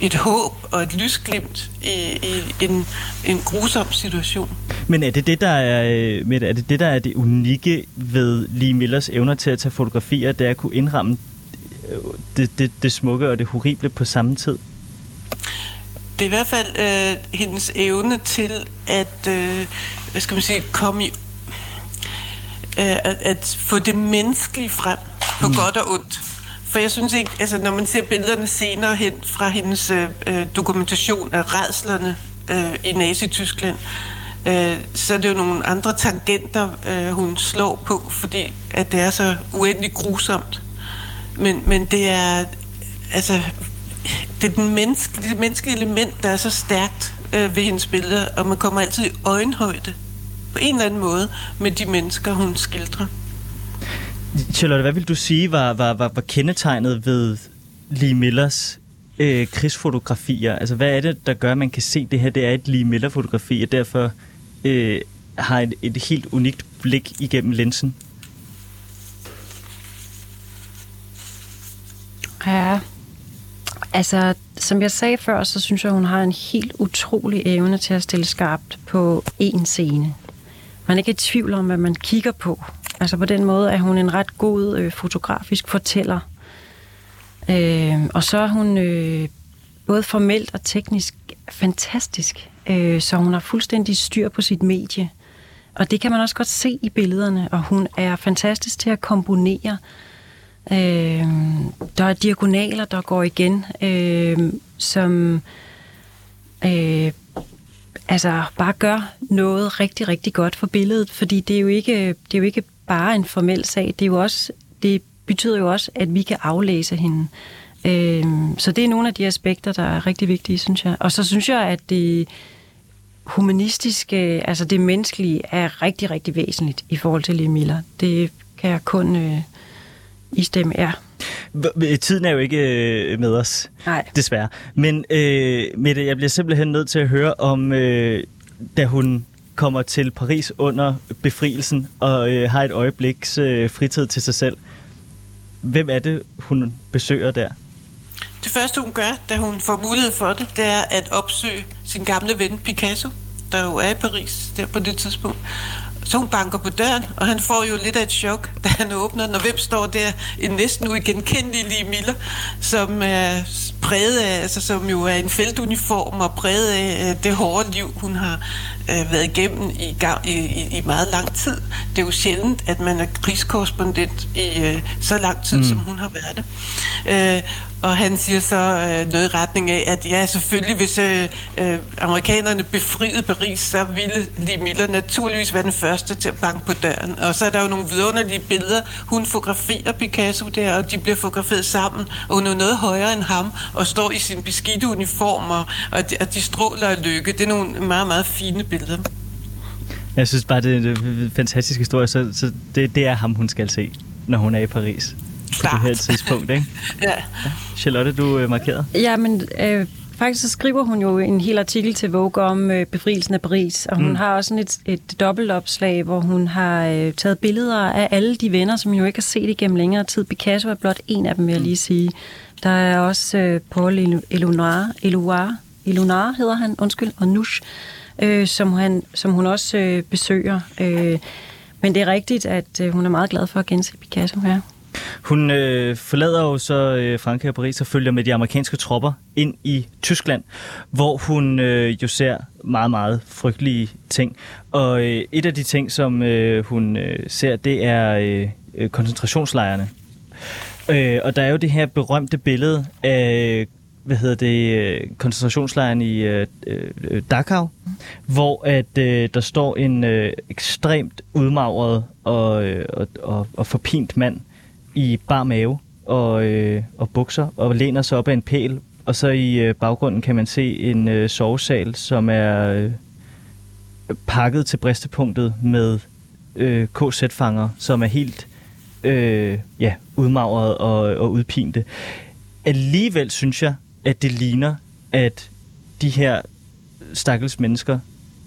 et håb og et lysglimt i, i en, en grusom situation. Men er det det, der er, øh, er det, det, der er det unikke ved Lee Millers evner til at tage fotografier, det er at kunne indramme øh, det, det, det smukke og det horrible på samme tid? Det er i hvert fald øh, hendes evne til at, øh, hvad skal man sige, komme i, øh, at, at få det menneskelige frem på mm. godt og ondt. For jeg synes ikke, altså når man ser billederne senere hen fra hendes øh, øh dokumentation af redslerne øh, i Nazi-Tyskland, øh, så er det jo nogle andre tangenter, øh, hun slår på, fordi at det er så uendelig grusomt. Men, men det er, altså, det er den menneske, det menneskelige element, der er så stærkt øh, ved hendes billeder, og man kommer altid i øjenhøjde på en eller anden måde med de mennesker, hun skildrer. Charlotte, hvad vil du sige var, var, var, var kendetegnet ved Lee Millers øh, krigsfotografier? Altså, hvad er det, der gør, at man kan se, at det her det er et Lee Miller-fotografi, og derfor øh, har et, et helt unikt blik igennem linsen? Ja, altså, som jeg sagde før, så synes jeg, hun har en helt utrolig evne til at stille skarpt på én scene. Man er ikke i tvivl om, hvad man kigger på. Altså på den måde er hun en ret god øh, fotografisk fortæller. Øh, og så er hun øh, både formelt og teknisk fantastisk. Øh, så hun har fuldstændig styr på sit medie. Og det kan man også godt se i billederne. Og hun er fantastisk til at komponere. Øh, der er diagonaler, der går igen, øh, som øh, altså bare gør noget rigtig, rigtig godt for billedet, fordi det er jo ikke, det er jo ikke bare en formel sag, det er jo også, det betyder jo også, at vi kan aflæse hende. Øh, så det er nogle af de aspekter, der er rigtig vigtige, synes jeg. Og så synes jeg, at det humanistiske, altså det menneskelige, er rigtig, rigtig væsentligt i forhold til Lee Miller. Det kan jeg kun øh, istemme, ja. Tiden er jo ikke øh, med os, Nej. desværre. Men øh, Mette, jeg bliver simpelthen nødt til at høre om, øh, da hun kommer til Paris under befrielsen og øh, har et øjebliks øh, fritid til sig selv. Hvem er det, hun besøger der? Det første, hun gør, da hun får mulighed for det, det er at opsøge sin gamle ven Picasso, der jo er i Paris der på det tidspunkt. Så hun banker på døren, og han får jo lidt af et chok, da han åbner den. Og hvem står der? En næsten uigenkendelig Miller, som er præget af, altså som jo er en feltuniform og præget af det hårde liv, hun har øh, været igennem i, gang, i, i, i meget lang tid. Det er jo sjældent, at man er krigskorrespondent i øh, så lang tid, mm. som hun har været det. Øh, og han siger så øh, noget i retning af, at ja, selvfølgelig, hvis øh, øh, amerikanerne befriede Paris, så ville Lee Miller naturligvis være den første til at banke på døren. Og så er der jo nogle vidunderlige billeder. Hun fotograferer Picasso der, og de bliver fotograferet sammen, og hun er noget højere end ham, og står i sin beskidte uniform, og, og, de, og de stråler af lykke. Det er nogle meget, meget fine billeder. Jeg synes bare, det er en fantastisk historie, så, så det, det er ham, hun skal se, når hun er i Paris. på det her tidspunkt, ikke? <laughs> Ja. Charlotte, du øh, markeret. Ja, men øh, faktisk så skriver hun jo en hel artikel til Vogue om øh, befrielsen af Paris, og hun mm. har også sådan et, et dobbeltopslag, hvor hun har øh, taget billeder af alle de venner, som jo ikke har set igennem længere tid. Picasso er blot en af dem, vil jeg lige sige. Der er også øh, Paul Elunar, Eluar, Elunar hedder han, undskyld, og Nush, øh, som, han, som hun også øh, besøger. Øh, men det er rigtigt, at øh, hun er meget glad for at gense Picasso her. Hun øh, forlader jo så øh, Frankrig og Paris og følger med de amerikanske tropper ind i Tyskland, hvor hun øh, jo ser meget, meget frygtelige ting. Og øh, et af de ting, som øh, hun øh, ser, det er øh, øh koncentrationslejrene. Øh, og der er jo det her berømte billede af hvad hedder det, øh, koncentrationslejren i øh, øh, Dachau, hvor at øh, der står en øh, ekstremt udmagret og, øh, og, og, og forpint mand i bar mave og, øh, og bukser og læner sig op af en pæl, og så i øh, baggrunden kan man se en øh, sovesal, som er øh, pakket til bristepunktet med øh, KZ-fanger, som er helt øh, ja, udmagret og, og udpinte. Alligevel synes jeg, at det ligner, at de her stakkels mennesker,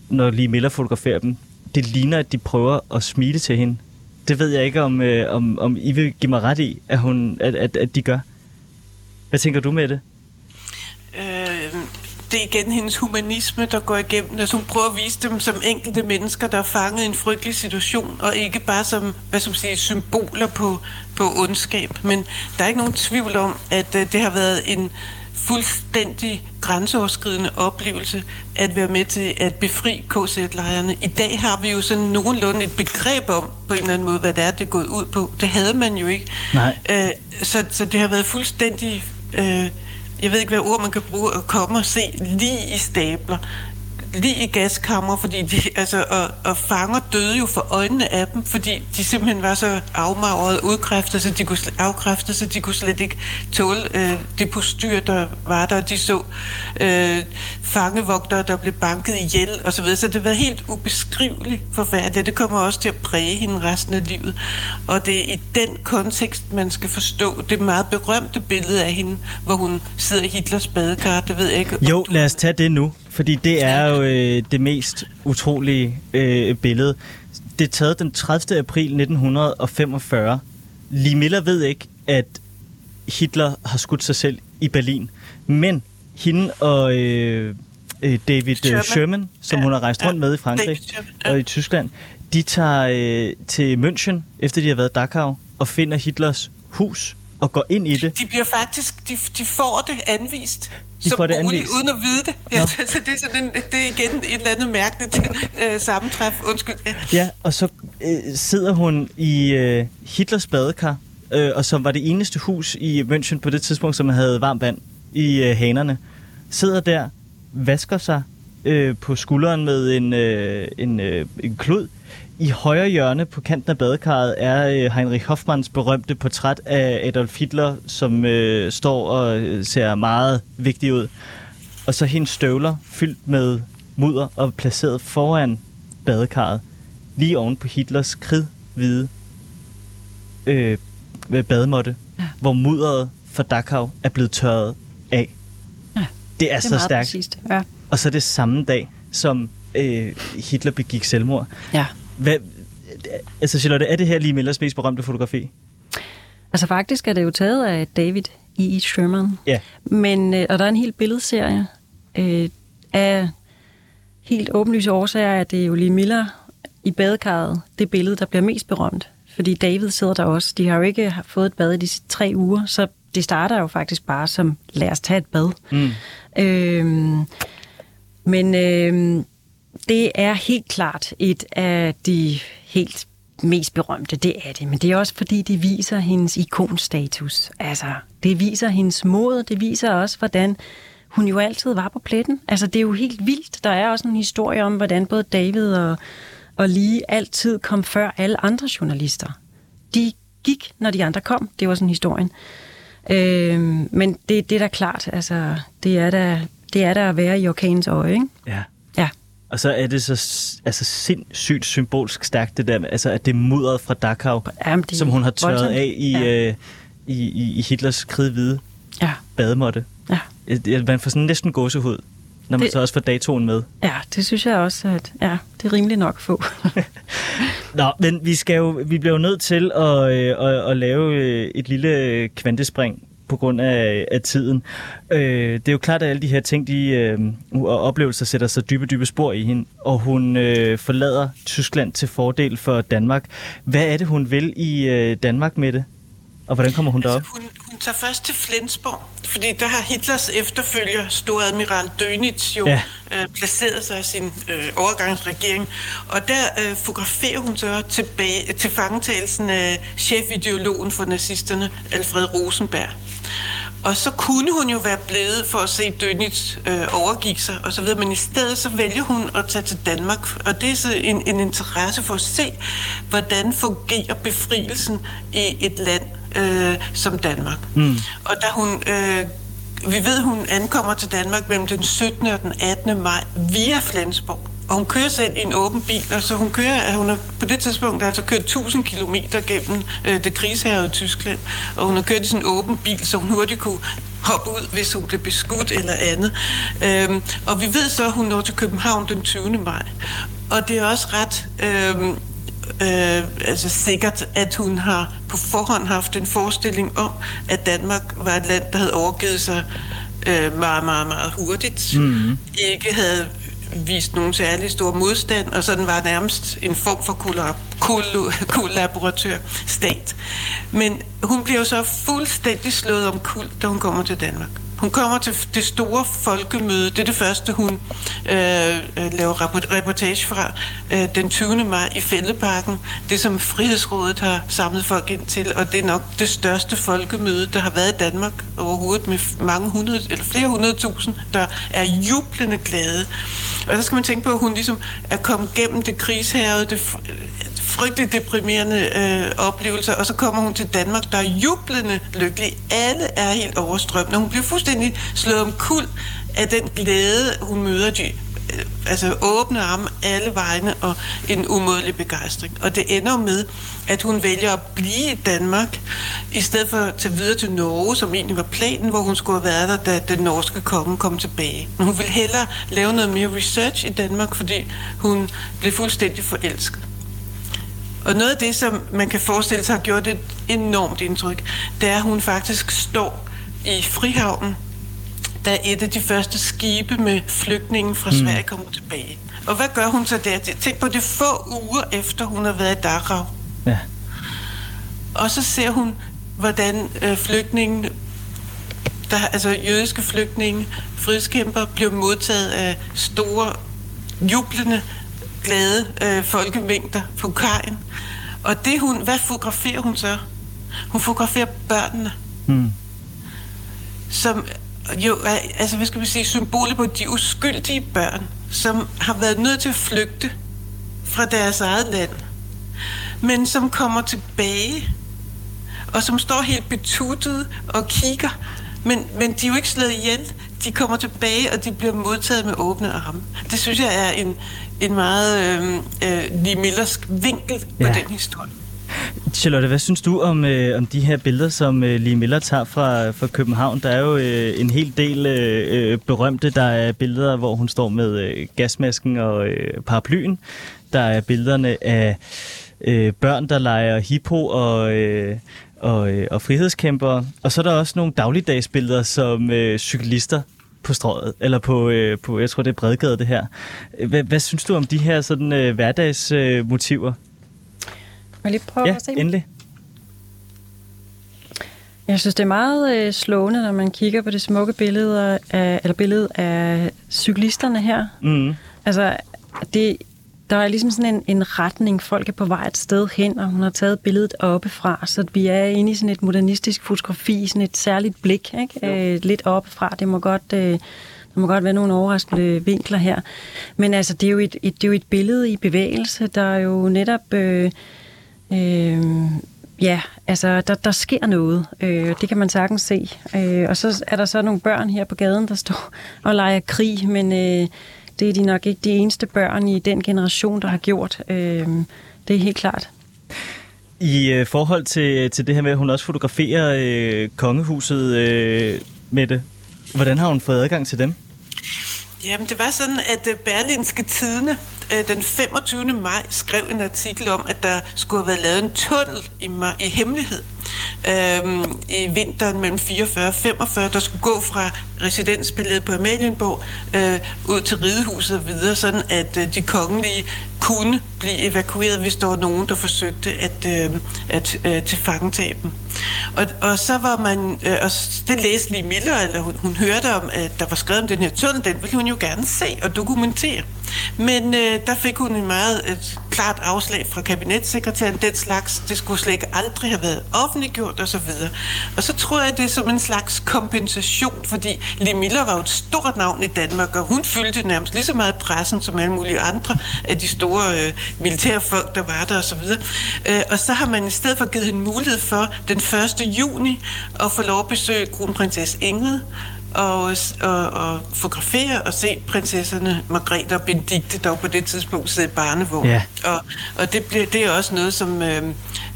når lige Miller fotograferer dem, det ligner, at de prøver at smile til hende. Det ved jeg ikke, om, øh, om, om I vil give mig ret i, at, hun, at, at, at de gør. Hvad tænker du med det? Øh, det er igen hendes humanisme, der går igennem. Altså hun prøver at vise dem som enkelte mennesker, der er fanget i en frygtelig situation, og ikke bare som hvad som siger, symboler på, på ondskab. Men der er ikke nogen tvivl om, at øh, det har været en fuldstændig grænseoverskridende oplevelse at være med til at befri KZ-lejrene. I dag har vi jo sådan nogenlunde et begreb om, på en eller anden måde, hvad det er, det er gået ud på. Det havde man jo ikke. Nej. Øh, så, så det har været fuldstændig... Øh, jeg ved ikke, hvad ord man kan bruge, at komme og se lige i stabler lige i gaskammer, fordi de, altså, og, og fanger døde jo for øjnene af dem, fordi de simpelthen var så afmagret udkræftet, så de kunne, afkræftet, så de kunne slet ikke tåle øh, det postyr, der var der. De så øh, fangevogtere, der blev banket ihjel og så videre. Så det var helt ubeskriveligt forfærdeligt. Det kommer også til at præge hende resten af livet. Og det er i den kontekst, man skal forstå det meget berømte billede af hende, hvor hun sidder i Hitlers badekar. Det ved jeg ikke. Jo, lad os tage det nu. Fordi det er jo øh, det mest utrolige øh, billede. Det er taget den 30. april 1945. Lee Miller ved ikke, at Hitler har skudt sig selv i Berlin. Men hende og øh, øh David øh, Sherman, Sherman som ja, hun har rejst rundt ja, med i Frankrig ja. og i Tyskland, de tager øh, til München, efter de har været i Dachau, og finder Hitlers hus og går ind i det. De bliver faktisk, de, de får det anvist. De får det anvist. uden at vide det. Ja, <laughs> så det, er sådan en, det er igen et eller andet mærkeligt <laughs> øh, sammentræf. Undskyld. Ja, ja og så øh, sidder hun i øh, Hitlers badekar, øh, og som var det eneste hus i München på det tidspunkt, som havde varmt vand i øh, hanerne. Sidder der, vasker sig øh, på skulderen med en, øh, en, øh, en klud, i højre hjørne på kanten af badekarret er øh, Heinrich Hoffmanns berømte portræt af Adolf Hitler, som øh, står og øh, ser meget vigtig ud. Og så hendes støvler fyldt med mudder og placeret foran badekarret, lige oven på Hitlers kridhvide øh, bademåtte, ja. hvor mudderet for Dachau er blevet tørret af. Ja, det er, det er så stærkt. Præcist. Ja. Og så det samme dag, som øh, Hitler begik selvmord. Ja. Hvad, altså Charlotte, er det her lige Millers mest berømte fotografi? Altså faktisk er det jo taget af David E. Sherman. Ja. Men, øh, og der er en hel billedserie øh, af helt åbenlyse årsager, at det er jo lige Miller i badekarret, det billede, der bliver mest berømt. Fordi David sidder der også. De har jo ikke fået et bad i de tre uger, så det starter jo faktisk bare som, lad os tage et bad. Mm. Øhm, men øh, det er helt klart et af de helt mest berømte, det er det. Men det er også fordi, det viser hendes ikonstatus. Altså, det viser hendes mod, det viser også, hvordan hun jo altid var på pletten. Altså, det er jo helt vildt. Der er også en historie om, hvordan både David og, og Lee altid kom før alle andre journalister. De gik, når de andre kom. Det var sådan historien. Øh, men det, det er da klart, altså, det er da, det er da at være i orkanens øje, ikke? Ja. Og så er det så altså, sindssygt symbolsk stærkt, det der, altså, at det er mudderet fra Dachau, Jamen, det som hun har tørret voldsomt. af i, ja. øh, i, i, i Hitlers kridhvide Ja, bademåtte. ja. Øh, Man får sådan næsten gåsehud, når man Det- så også får datoen med. Ja, det synes jeg også, at ja, det er rimeligt nok at få. <laughs> Nå, men vi, skal jo, vi bliver jo nødt til at, øh, at, at lave øh, et lille øh, kvantespring på grund af, af tiden. Øh, det er jo klart, at alle de her ting de, øh, og oplevelser sætter sig dybe, dybe spor i hende, og hun øh, forlader Tyskland til fordel for Danmark. Hvad er det, hun vil i øh, Danmark med det? Og hvordan kommer hun derop? Altså, hun, hun tager først til Flensborg, fordi der har Hitlers efterfølger, storadmiral Dönitz, jo Ja. øh, placeret sig i sin øh, overgangsregering. Og der øh, fotograferer hun så tilbage, til fangetagelsen af chefideologen for nazisterne, Alfred Rosenberg. Og så kunne hun jo være blevet for at se Dönitz øh, overgive sig og så videre, men i stedet så vælger hun at tage til Danmark, og det er så en, en interesse for at se, hvordan fungerer befrielsen i et land øh, som Danmark. Mm. Og da hun... Øh, vi ved, hun ankommer til Danmark mellem den 17. og den 18. maj via Flensborg. Og hun kører selv i en åben bil, og så hun kører, at hun har på det tidspunkt altså kørt 1000 km gennem øh, det krigsherrede Tyskland. Og hun har kørt i sådan en åben bil, så hun hurtigt kunne hoppe ud, hvis hun blev beskudt eller andet. Øhm, og vi ved så, at hun når til København den 20. maj. Og det er også ret... Øhm, øh, altså sikkert, at hun har på forhånd haft en forestilling om, at Danmark var et land, der havde overgivet sig øh, meget, meget, meget hurtigt. Mm-hmm. Ikke havde vist nogen særlig stor modstand, og sådan var nærmest en form for kollaboratør-stat. Men hun bliver jo så fuldstændig slået om kul, da hun kommer til Danmark. Hun kommer til det store folkemøde. Det er det første, hun øh, øh laver reportage fra øh, den 20. maj i Fældeparken. Det, som Frihedsrådet har samlet folk ind til, og det er nok det største folkemøde, der har været i Danmark overhovedet med mange hundrede, eller flere hundrede tusind, der er jublende glade. Og så skal man tænke på, at hun ligesom er kommet gennem det krigshærede, det frygtelig deprimerende øh, oplevelse, og så kommer hun til Danmark, der er jublende lykkelig. Alle er helt overstrømmende. Hun bliver fuldstændig slået om kul af den glæde, hun møder de øh, altså åbne arme alle vegne og en umådelig begejstring. Og det ender med, at hun vælger at blive i Danmark, i stedet for at tage videre til Norge, som egentlig var planen, hvor hun skulle have været der, da den norske konge kom tilbage. Men hun ville hellere lave noget mere research i Danmark, fordi hun blev fuldstændig forelsket. Og noget af det, som man kan forestille sig har gjort et enormt indtryk, det er, at hun faktisk står i Frihavnen, da et af de første skibe med flygtninge fra Sverige kommer tilbage. Og hvad gør hun så der? Tænk på det få uger efter, hun har været i Dachau. Ja. Og så ser hun, hvordan øh, flygtningen, der, altså jødiske flygtninge, frihedskæmper, bliver modtaget af store, jublende, glade øh, folkemængder på kajen. Og det hun, hvad fotograferer hun så? Hun fotograferer børnene. Mm. Som jo altså hvad skal man sige, symboler på de uskyldige børn, som har været nødt til at flygte fra deres eget land, men som kommer tilbage, og som står helt betuttet og kigger, men, men de er jo ikke slået ihjel. De kommer tilbage, og de bliver modtaget med åbne arme. Det synes jeg er en, en meget øh, øh, Lee Millersk vinkel på Ja. den historie. Charlotte, hvad synes du om, øh, om de her billeder, som øh, Lee Miller tager fra, fra København? Der er jo øh, en hel del øh, øh, berømte. Der er billeder, hvor hun står med øh, gasmasken og øh, paraplyen. Der er billederne af øh, børn, der leger hippo og... Øh, og, øh, og frihedskæmpere. Og så er der også nogle dagligdagsbilleder som øh, cyklister på strøget, eller på, øh, på, jeg tror det er Bredgade det her. Hvad, hvad synes du om de her sådan øh, hverdagsmotiver? Øh? Må jeg lige prøve ja, at se dem? endelig. Jeg synes, det er meget øh, slående, når man kigger på det smukke billede af, eller billede af cyklisterne her. Mm. Altså, det, der er ligesom sådan en, en retning, folk er på vej et sted hen, og hun har taget billedet oppefra, så vi er inde i sådan et modernistisk fotografi, sådan et særligt blik, ikke? Øh, lidt oppefra. Det må godt... Øh, der må godt være nogle overraskende vinkler her. Men altså, det er jo et, et, det er jo et billede i bevægelse, der er jo netop... Øh, øh, ja, altså, der, der sker noget. Øh, det kan man sagtens se. Øh, og så er der så nogle børn her på gaden, der står og leger krig, men øh, det er de nok ikke de eneste børn i den generation, der har gjort. Øh, det er helt klart. I øh, forhold til, til det her med, at hun også fotograferer øh, kongehuset øh, med det, hvordan har hun fået adgang til dem? Jamen, det var sådan, at øh, Berlinske Tidene øh, den 25. maj skrev en artikel om, at der skulle have været lavet en tunnel i, i hemmelighed øhm, i vinteren mellem 44 og 45, der skulle gå fra residenspalæet på Amalienborg øh, ud til ridehuset og videre, sådan at øh, de kongelige kunne blive evakueret, hvis der var nogen, der forsøgte at, øh, at øh, tilfangetage dem. Og, og så var man, øh, og det læste lige Miller, eller hun, hun hørte om, at der var skrevet om den her tunnel, den ville hun jo gerne se og dokumentere. Men øh, der fik hun en meget et klart afslag fra kabinetssekretæren. Den slags, det skulle slet ikke aldrig have været offentliggjort osv. Og, og så tror jeg, det er som en slags kompensation, fordi Lee Miller var jo et stort navn i Danmark, og hun fyldte nærmest lige så meget pressen som alle mulige andre af de store øh, militære folk, der var der osv. Øh, og så har man i stedet for givet hende mulighed for den 1. juni at få lov at besøge kronprinsesse Ingrid, og, og, og fotografere og se prinsesserne Margrethe og Benedikte, dog på det tidspunkt sidde i barnevogn. Ja. Og, og det, bliver, det er også noget, som øh,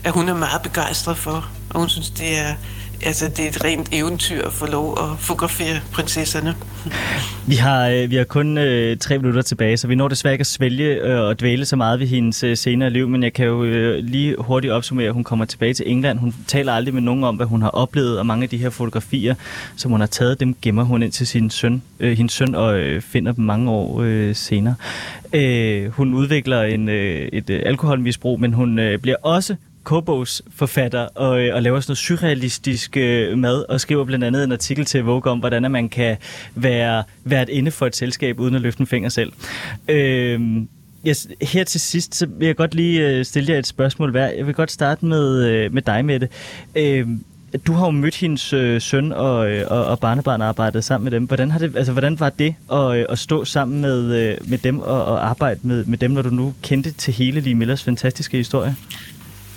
at hun er meget begejstret for, og hun synes, det er altså, det er et rent eventyr at få lov at fotografere prinsesserne. Vi har, øh, vi har kun øh, tre minutter tilbage, så vi når desværre ikke at svælge øh, og dvæle så meget ved hendes øh, senere liv, men jeg kan jo øh, lige hurtigt opsummere, at hun kommer tilbage til England. Hun taler aldrig med nogen om, hvad hun har oplevet, og mange af de her fotografier, som hun har taget, dem gemmer hun ind til sin søn, øh, hendes søn og øh, finder dem mange år øh, senere. Øh, hun udvikler en, øh, et øh, alkoholmisbrug, men hun øh, bliver også Kobos forfatter og, øh, og laver sådan noget surrealistisk øh, mad og skriver blandt andet en artikel til Vogue om, hvordan man kan være vært inde for et selskab uden at løfte en finger selv. Øh, yes, her til sidst så vil jeg godt lige øh, stille jer et spørgsmål hver. Jeg vil godt starte med, øh, med dig, Mette. Øh, du har jo mødt hendes øh, søn og, øh, og, og barnebarn og arbejdet sammen med dem. Hvordan, har det, altså, hvordan var det at, øh, at stå sammen med, øh, med dem og, og arbejde med, med dem, når du nu kendte til hele Lee Millers fantastiske historie?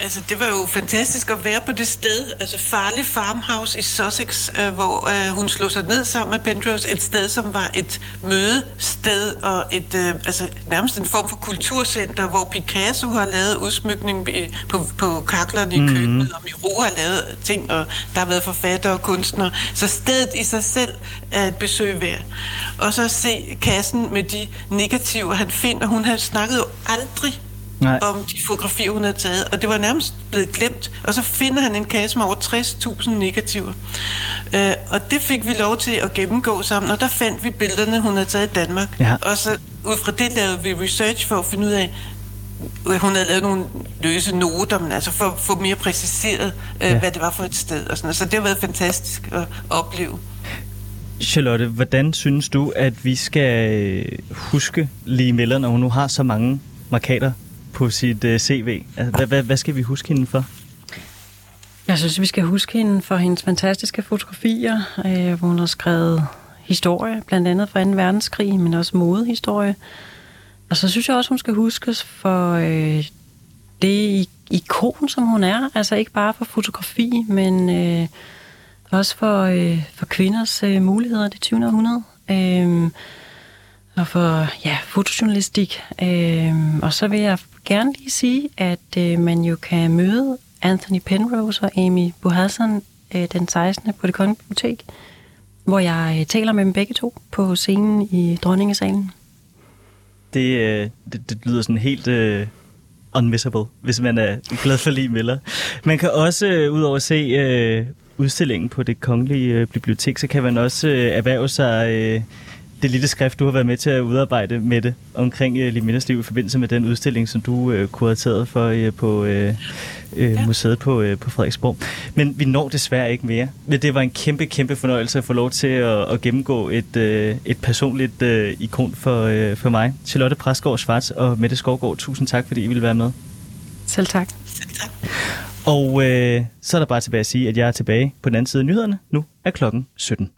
Altså, det var jo fantastisk at være på det sted, altså Farley Farmhouse i Sussex, øh, hvor øh, hun slog sig ned sammen med Penrose. Et sted, som var et mødested og et, øh, altså, nærmest en form for kulturcenter, hvor Picasso har lavet udsmykning på, på kaklerne i mm-hmm. køkkenet, og Miro har lavet ting, og der har været forfatter og kunstnere. Så stedet i sig selv er et besøg værd. Og så se kassen med de negativer, han finder. Hun har snakket jo aldrig Nej. om de fotografier, hun havde taget, og det var nærmest blevet glemt. Og så finder han en kasse med over 60.000 negativer. Øh, og det fik vi lov til at gennemgå sammen, og der fandt vi billederne, hun havde taget i Danmark. Ja. Og så ud fra det lavede vi research for at finde ud af, hun havde lavet nogle løse noter, men altså for at få mere præciseret, øh, ja. hvad det var for et sted. Og sådan. Så det har været fantastisk at opleve. Charlotte, hvordan synes du, at vi skal huske Lee Miller, når hun nu har så mange markader på sit uh, øh, CV? Altså, hvad, hvad, hvad skal vi huske hende for? Jeg synes, vi skal huske hende for hendes fantastiske fotografier, øh, hvor hun har skrevet historie, blandt andet fra 2. verdenskrig, men også modehistorie. Og så synes jeg også, hun skal huskes for øh, det ikon, som hun er. Altså ikke bare for fotografi, men øh, også for, øh, for kvinders øh, muligheder i det 20. århundrede. Øh, og for ja, fotojournalistik. Øh, og så vil jeg gerne lige sige, at øh, man jo kan møde Anthony Penrose og Amy Bohassan øh, den 16. på det Kongelige Bibliotek, hvor jeg øh, taler med dem begge to på scenen i Dronningesalen. Det, øh, det, det lyder sådan helt... Øh unmissable, hvis man er glad for lige Miller. Man kan også, øh, udover at se øh, udstillingen på det kongelige øh, bibliotek, så kan man også øh, erhverve sig øh, det lille skrift, du har været med til at udarbejde med det omkring uh, Liminas liv i forbindelse med den udstilling, som du uh, kuraterede for uh, på uh, uh, ja. museet på, uh, på Frederiksborg. Men vi når desværre ikke mere. Men det var en kæmpe, kæmpe fornøjelse at få lov til at, at gennemgå et, uh, et personligt uh, ikon for, uh, for mig. Charlotte Præsgaard Schwartz og Mette Skovgaard, tusind tak, fordi I ville være med. Selv tak. Selv tak. Og øh, så er der bare tilbage at sige, at jeg er tilbage på den anden side af nyhederne. Nu er klokken 17.